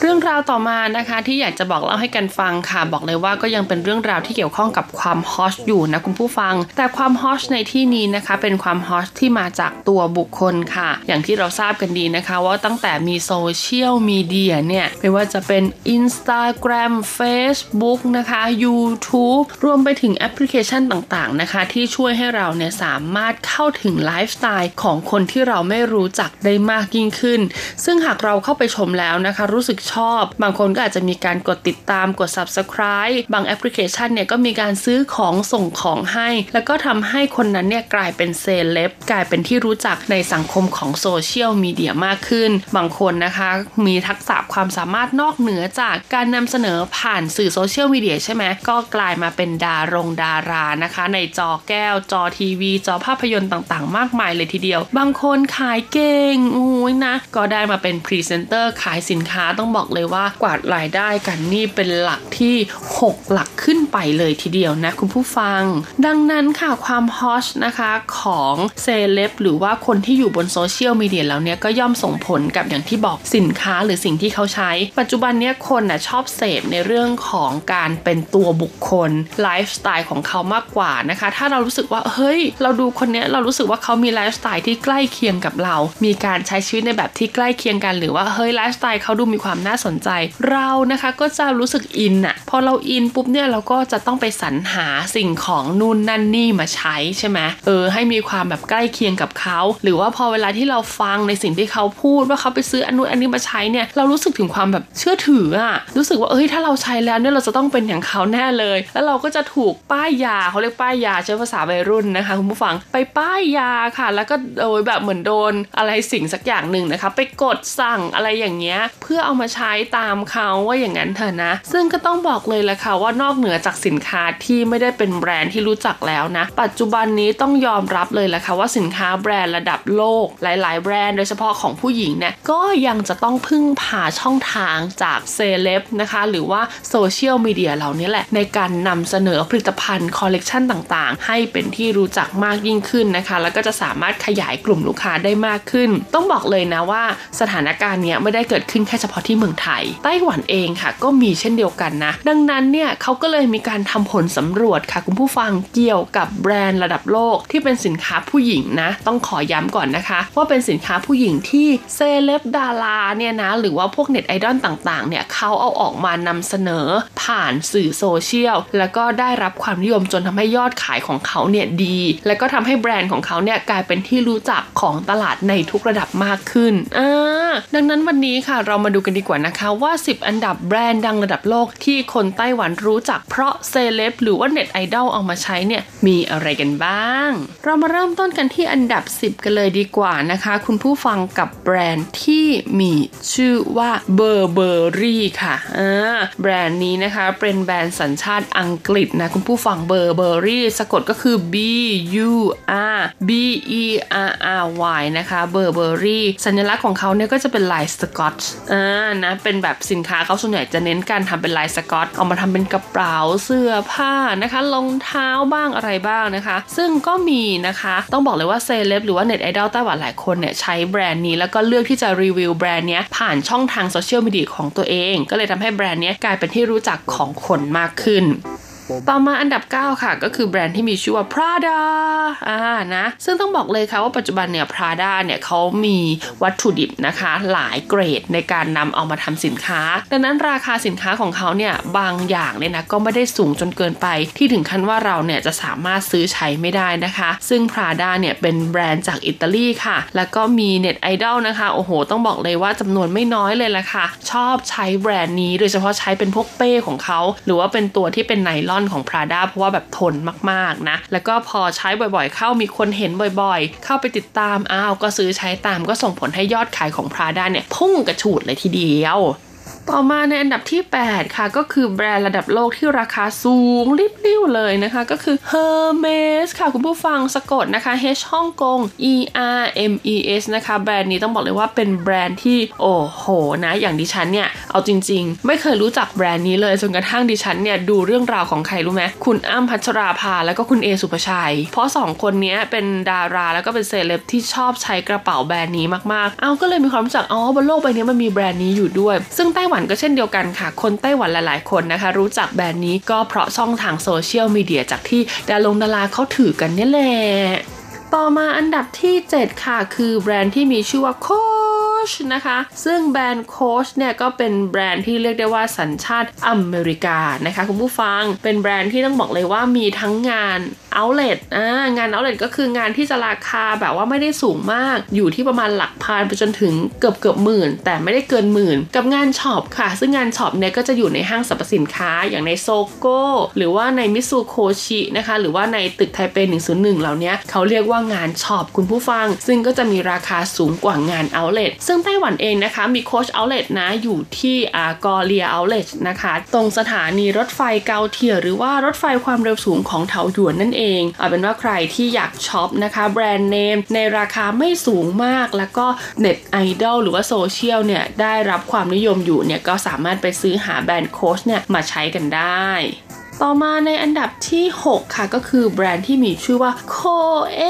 เรื่องราวต่อมานะคะที่อยากจะบอกเล่าให้กันฟังค่ะ บอกเลยว่าก็ยังเป็นเรื่องราวที่เกี่ยวข้องกับความฮอชอยู่นะคุณผู้ฟัง แต่ความฮอชในที่นี้นะคะ เป็นความฮอชที่มาจากตัวบุคคลค่ะ อย่างที่เราทราบกันดีนะคะ ว่าตั้งแต่มีโซเชียลมีเดียเนี่ยไม่ว่าจะเป็น Instagram Facebook นะคะ YouTube รวมไปถึงแอปพลิเคชันต่างๆนะคะ ที่ช่วยให้เราเนี่ยสามารถเข้าถึงไลฟ์สไตล์ของคนที่เราไม่รู้จักได้มากยิ่งขึ้น ซึ่งหากเราเข้าไปชมแล้วนะคะรู้สึกชอบ บางคนก็อาจจะมีการกดติดตามกด subscribe บางแอปพลิเคชันเนี่ยก็มีการซื้อของส่งของให้ แล้วก็ทำให้คนนั้นเนี่ยกลายเป็นเซเลบกลายเป็นที่รู้จักในสังคมของโซเชียลมีเดียมากขึ้น บางคนนะคะมีทักษะความสามารถนอกเหนือจากการนำเสนอผ่านสื่อโซเชียลมีเดียใช่ไหมก็กลายมาเป็นดารงดารานะคะ ในจอแก้วจอทีวี จอภาพยนตร์ต่างๆ มากมายเลยทีเดียว บางคนขายเก่งโอ้ยนะ ก็ได้มาเป็นพรีเซนเตอร์ขายสินค้าต้องบอกเลยว่ากวาดรายได้กันนี่เป็นหลักที่ 6 หลักขึ้นไปเลยทีเดียวนะคุณผู้ฟัง ดังนั้นค่ะความฮอชนะคะของเซเลบหรือว่าคนที่อยู่บนโซเชียลมีเดียแล้วเนี่ยก็ย่อมส่งผลกับอย่างที่บอกสินค้าหรือสิ่งที่เขาใช้ ปัจจุบันเนี้ยคนน่ะชอบเสพในเรื่องของการเป็นตัวบุคคลไลฟ์สไตล์ของเขามากกว่านะคะ ถ้าเรารู้สึกว่าเฮ้ย เราดูคนเนี้ยเรารู้สึกว่าเขามีไลฟ์สไตล์ที่ใกล้เคียงกับเรา มีการใช้ชีวิตในแบบที่ใกล้เคียงกันหรือว่าเฮ้ยไลฟ์สไตล์เขาดูมีความน่าสนใจ เรานะคะก็จะรู้สึกอินอะพอเราอินปุ๊บเนี่ยเราก็จะต้องไปสรรหาสิ่งของนู่นนั่นนี่มาใช้ใช่ไหมเออให้มีความแบบใกล้เคียงกับเขา หรือว่าพอเวลาที่เราฟังในสิ่งที่เขาพูดว่าเขาไปซื้ออันนู้นอันนี้มาใช้เนี่ยเรารู้สึกถึงความแบบเชื่อถืออะรู้สึกว่าเอ้ยถ้าเราใช้แล้วเนี่ยเราจะต้องเป็นอย่างเขาแน่เลย แล้วเราก็จะถูกป้ายยาเขาเรียกป้ายยาใช้ภาษาวัยรุ่นนะคะคุณผู้ฟังไปป้ายยาค่ะ แล้วก็โดยแบบเหมือนโดนอะไรสิ่งสักอย่างหนึ่งนะคะ ไปกดสั่งอะไรอย่างเงี้ยเพื่อเอามาใช้ตามเขาว่าอย่างนั้นเถอะนะ ซึ่งก็ต้องบอกเลยแหละค่ะว่านอกเหนือจากสินค้าที่ไม่ได้เป็นแบรนด์ที่รู้จักแล้วนะ ปัจจุบันนี้ต้องยอมรับเลยแหละค่ะว่าสินค้าแบรนด์ระดับโลก หลาย ๆ แบรนด์โดยเฉพาะของผู้หญิงเนี่ยก็ยังจะต้องพึ่งพาช่องทางจากเซเลบนะคะหรือว่าโซเชียลมีเดียเหล่านี้แหละ ในการนำเสนอผลิตภัณฑ์คอลเลกชันต่างๆ ให้เป็นที่รู้จักมากยิ่งขึ้นนะคะ แล้วก็จะสามารถขยายกลุ่มลูกค้าได้มากขึ้น ต้องบอกเลยนะว่าสถานการณ์เนี้ยไม่ได้เกิดขึ้นแค่เฉพาะที่เมืองไทย ไต้หวันเองค่ะ ก็มีเช่นเดียวกันนะ ดังนั้นเนี่ยเขาก็เลยมีการทำผลสำรวจค่ะ คุณผู้ฟังเกี่ยวกับแบรนด์ระดับโลกที่เป็นสินค้าผู้หญิงนะ ต้องขอย้ำก่อนนะคะ ว่าเป็นสินค้าผู้หญิงที่เซเลบดาราเนี่ยนะ หรือว่าพวกเน็ตไอดอลต่างๆเนี่ยเขาเอาออกมานำเสนอผ่านสื่อโซเชียลแล้วก็ได้รับความนิยมจนทำให้ยอดขายของเขาเนี่ยดี แล้วก็ทำให้แบรนด์ของเขาเนี่ยกลายเป็นที่รู้จักของตลาดในทุกระดับมากขึ้นอ่ดังนั้นวันนี้ค่ะเรามาดูกันดีกว่านะคะว่า 10 อันดับแบรนด์ดังระดับโลกที่คนไต้หวันรู้จักเพราะเซเลบหรือว่าเน็ตไอดอลเอามาใช้เนี่ยมีอะไรกันบ้าง เรามาเริ่มต้นกันที่อันดับ 10 กันเลยดีกว่านะคะ คุณผู้ฟังกับแบรนด์ที่มีชื่อว่า Burberry ค่ะแบรนด์นี้นะคะเป็นแบรนด์สัญชาติอังกฤษนะคุณผู้ฟัง Burberry สะกดก็คือ B U R B E R R Y นะคะ Burberry สัญลักษณ์ของเขาเนี่ยก็จะเป็นลายสกอตอ่านะ เป็นแบบสินค้าเขาส่วนใหญ่จะเน้นการทำเป็นลายสกอต เอามาทำเป็นกระเป๋าเสื้อผ้านะคะรองเท้าบ้างอะไรบ้างนะคะ ซึ่งก็มีนะคะ ต้องบอกเลยว่าเซเลบหรือว่าเน็ตไอดอลไต้หวันหลายคนเนี่ยใช้แบรนด์นี้แล้วก็เลือกที่จะรีวิวแบรนด์นี้ผ่านช่องทางโซเชียลมีเดียของตัวเอง ก็เลยทำให้แบรนด์นี้กลายเป็นที่รู้จักของคนมากขึ้น ต่อมาอันดับ 9 ค่ะ ก็คือแบรนด์ที่มีชื่อว่า Prada อ่านะ ซึ่งต้องบอกเลยค่ะว่าปัจจุบันเนี่ย Prada เนี่ยเขามีวัตถุดิบนะคะ หลายเกรดในการนำเอามาทำสินค้า ดังนั้นราคาสินค้าของเขาเนี่ย บางอย่างเนี่ยนะ ก็ไม่ได้สูงจนเกินไป ที่ถึงขั้นว่าเราเนี่ย จะสามารถซื้อใช้ไม่ได้นะคะ ซึ่ง Prada เนี่ย เป็นแบรนด์จากอิตาลีค่ะ แล้วก็มีเน็ตไอดอลนะคะ โอ้โห ต้องบอกเลยว่าจำนวนไม่น้อยเลยละค่ะ ชอบใช้แบรนด์นี้ โดยเฉพาะใช้เป็นพวกเป้ของเขา หรือว่าเป็นตัวที่เป็นไนลอนของ Prada เพราะว่าแบบทนมากๆนะ แล้วก็พอใช้บ่อยๆ เข้ามีคนเห็นบ่อยๆ เข้าไปติดตามอ้าวก็ซื้อใช้ตามก็ส่งผลให้ยอดขายของ Prada เนี่ยพุ่งกระฉูดเลยทีเดียว ต่อมาในอันดับที่ 8 ค่ะก็คือแบรนด์ระดับโลกที่ราคาสูงริบลิ่วเลยนะคะ ก็คือ Hermes ค่ะคุณผู้ฟังสะกดนะคะ H ฮ่องกง E R M E S นะคะ แบรนด์นี้ต้องบอกเลยว่าเป็นแบรนด์ที่โอ้โหนะ อย่างดิฉันเนี่ย เอาจริง ๆ ไม่เคยรู้จักแบรนด์นี้เลยจนกระทั่งดิฉันเนี่ยดูเรื่องราวของใครรู้ไหมคุณอ้ำพัชราภาแล้วก็คุณเอสุภชัย เพราะสองคนนี้เป็นดาราแล้วก็เป็นเซเลบที่ชอบใช้กระเป๋าแบรนด์นี้มากๆ เอาก็เลยมีความรู้จักอ๋อบนโลกใบนี้มันมีแบรนด์นี้อยู่ด้วย ซึ่งไต้หวันก็เช่นเดียวกันค่ะ คนไต้หวันหลาย ๆ คนนะคะ รู้จักแบรนด์นี้ก็เพราะช่องทางโซเชียลมีเดียจากที่ดารงดาราเขาถือกันนี่แหละ ต่อมาอันดับที่ 7 ค่ะ คือแบรนด์ที่มีชื่อว่าโค ชนะคะ ซึ่งแบรนด์โคชเนี่ยก็เป็นแบรนด์ที่เรียกได้ว่าสัญชาติอเมริกานะคะคุณผู้ฟังเป็นแบรนด์ที่ต้องบอกเลยว่ามีทั้งงานoutlet อ่างาน outlet ก็คืองานที่จะราคาแบบว่าไม่ได้สูงมากอยู่ที่ประมาณหลักพันไปจนถึงเกือบเกือบหมื่น แต่ไม่ได้เกินหมื่น กับงานช็อปค่ะ ซึ่งงานช็อปเนี่ยก็จะอยู่ในห้างสรรพสินค้าอย่างในโซโก้หรือว่าในมิตซูโคชินะคะ หรือว่าในตึกไทเป 101 เหล่านี้เขาเรียกว่างานช็อปคุณผู้ฟัง ซึ่งก็จะมีราคาสูงกว่างาน outlet ซึ่งไต้หวันเองนะคะมี Coach outlet นะอยู่ที่อา Gloria Outlet นะคะ ตรงสถานีรถไฟ高鐵 หรือว่ารถไฟความเร็วสูงของเถาหยวนนั่นเองเอาเป็นว่าใครที่อยากช็อปนะคะแบรนด์เนมในราคาไม่สูงมากแล้วก็เน็ตไอดอลหรือว่าโซเชียลเนี่ยได้รับความนิยมอยู่เนี่ยก็สามารถไปซื้อหาแบรนด์โคชเนี่ยมาใช้กันได้ ต่อมาในอันดับที่ 6 ค่ะก็คือแบรนด์ที่มีชื่อว่าโคเอ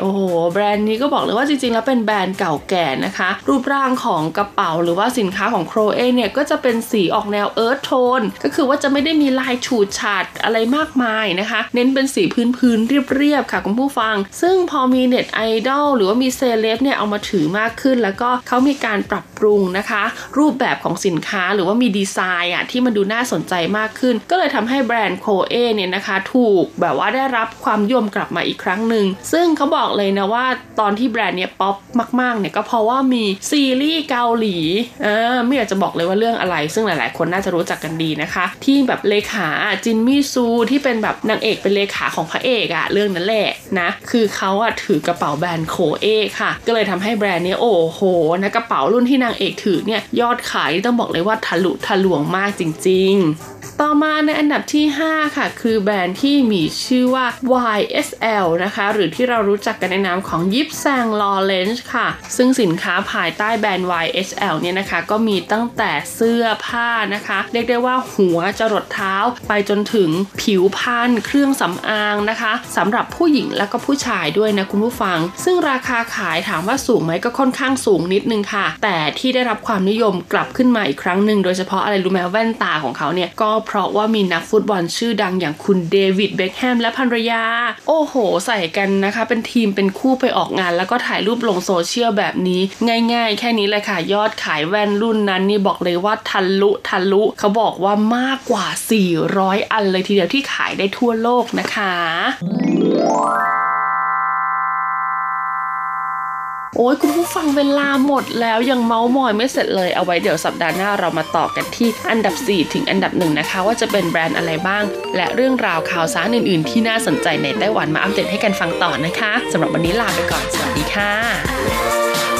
โอ้โหแบรนด์นี้ก็บอกเลยว่าจริงๆ แล้วเป็นแบรนด์เก่าแก่นะคะ รูปร่างของกระเป๋าหรือว่าสินค้าของโคเอเนี่ยก็จะเป็นสีออกแนว earth to ne ก็คือว่าจะไม่ได้มีลายฉูดฉาดอะไรมากมายนะคะ เน้นเป็นสีพื้นๆเรียบๆค่ะคุณผู้ฟัง ซึ่งพอมีเน็ตไอดอลหรือว่ามีเซเลบเนี่ยเอามาถือมากขึ้น แล้วก็เขามีการปรับปรุงนะคะ รูปแบบของสินค้าหรือว่ามีดีไซน์อะที่มันดูน่าสนใจมากขึ้น ก็เลยทำให้แบรนด์โคเอเนี่ยนะคะถูกแบบว่าได้รับความนิยมกลับมาอีกครั้งหนึ่ง ซึ่งเขาบอกเลยนะว่าตอนที่แบรนด์เนี้ยป๊อปมากๆเนี่ยก็เพราะว่ามีซีรีส์เกาหลีเออไม่อยากจะบอกเลยว่าเรื่องอะไร ซึ่งหลายๆ คนน่าจะรู้จักกันดีนะคะ ที่แบบเลขาจินมี่ซูที่เป็นแบบนางเอกเป็นเลขาของพระเอกอะเรื่องนั้นแหละนะคือเขาอะถือกระเป๋าแบรนด์โคเอค่ะ ก็เลยทำให้แบรนด์เนี้ยโอ้โหนะกระเป๋ารุ่นที่นางเอกถือเนี่ยยอดขายต้องบอกเลยว่าทะลุทะลวงมากจริง ๆ ต่อมาในอันดับที่ 5 ค่ะ คือแบรนด์ที่มีชื่อว่า YSL นะคะ หรือที่เรารู้จักกันในนามของยิปแซงลอเรนจ์ค่ะ ซึ่งสินค้าภายใต้แบรนด์ YSL เนี่ยนะคะ ก็มีตั้งแต่เสื้อผ้านะคะ เรียกได้ว่าหัวจรดเท้าไปจนถึงผิวพรรณเครื่องสำอางนะคะสำหรับผู้หญิงและก็ผู้ชายด้วยนะคุณผู้ฟัง ซึ่งราคาขายถามว่าสูงไหมก็ค่อนข้างสูงนิดนึงค่ะ แต่ที่ได้รับความนิยมกลับขึ้นมาอีกครั้งหนึ่งโดยเฉพาะอะไรรู้ไหมแว่นตาของเขาเนี่ยก็เพราะว่ามีนักฟุตบอลชื่อดังอย่างคุณเดวิดเบคแฮมและภรรยา โอ้โห ใส่กันนะคะ เป็นทีมเป็นคู่ไปออกงาน แล้วก็ถ่ายรูปลงโซเชียลแบบนี้ ง่าย ๆ แค่นี้เลยค่ะ ยอดขายแว่นรุ่นนั้นนี่บอกเลยว่าทะลุทะลุ เขาบอกว่ามากกว่า 400 อันเลยทีเดียวที่ขายได้ทั่วโลกนะคะ โอ้ยคุณผู้ฟังเวลาหมดแล้วยังเมาส์มอยไม่เสร็จเลยเอาไว้เดี๋ยวสัปดาห์หน้าเรามาต่อกันที่อันดับ 4 ถึงอันดับหนึ่งนะคะ ว่าจะเป็นแบรนด์อะไรบ้าง และเรื่องราวข่าวสารอื่น ๆ ที่น่าสนใจในไต้หวันมาอัปเดตให้กันฟังต่อนะคะสำหรับวันนี้ลาไปก่อนสวัสดีค่ะ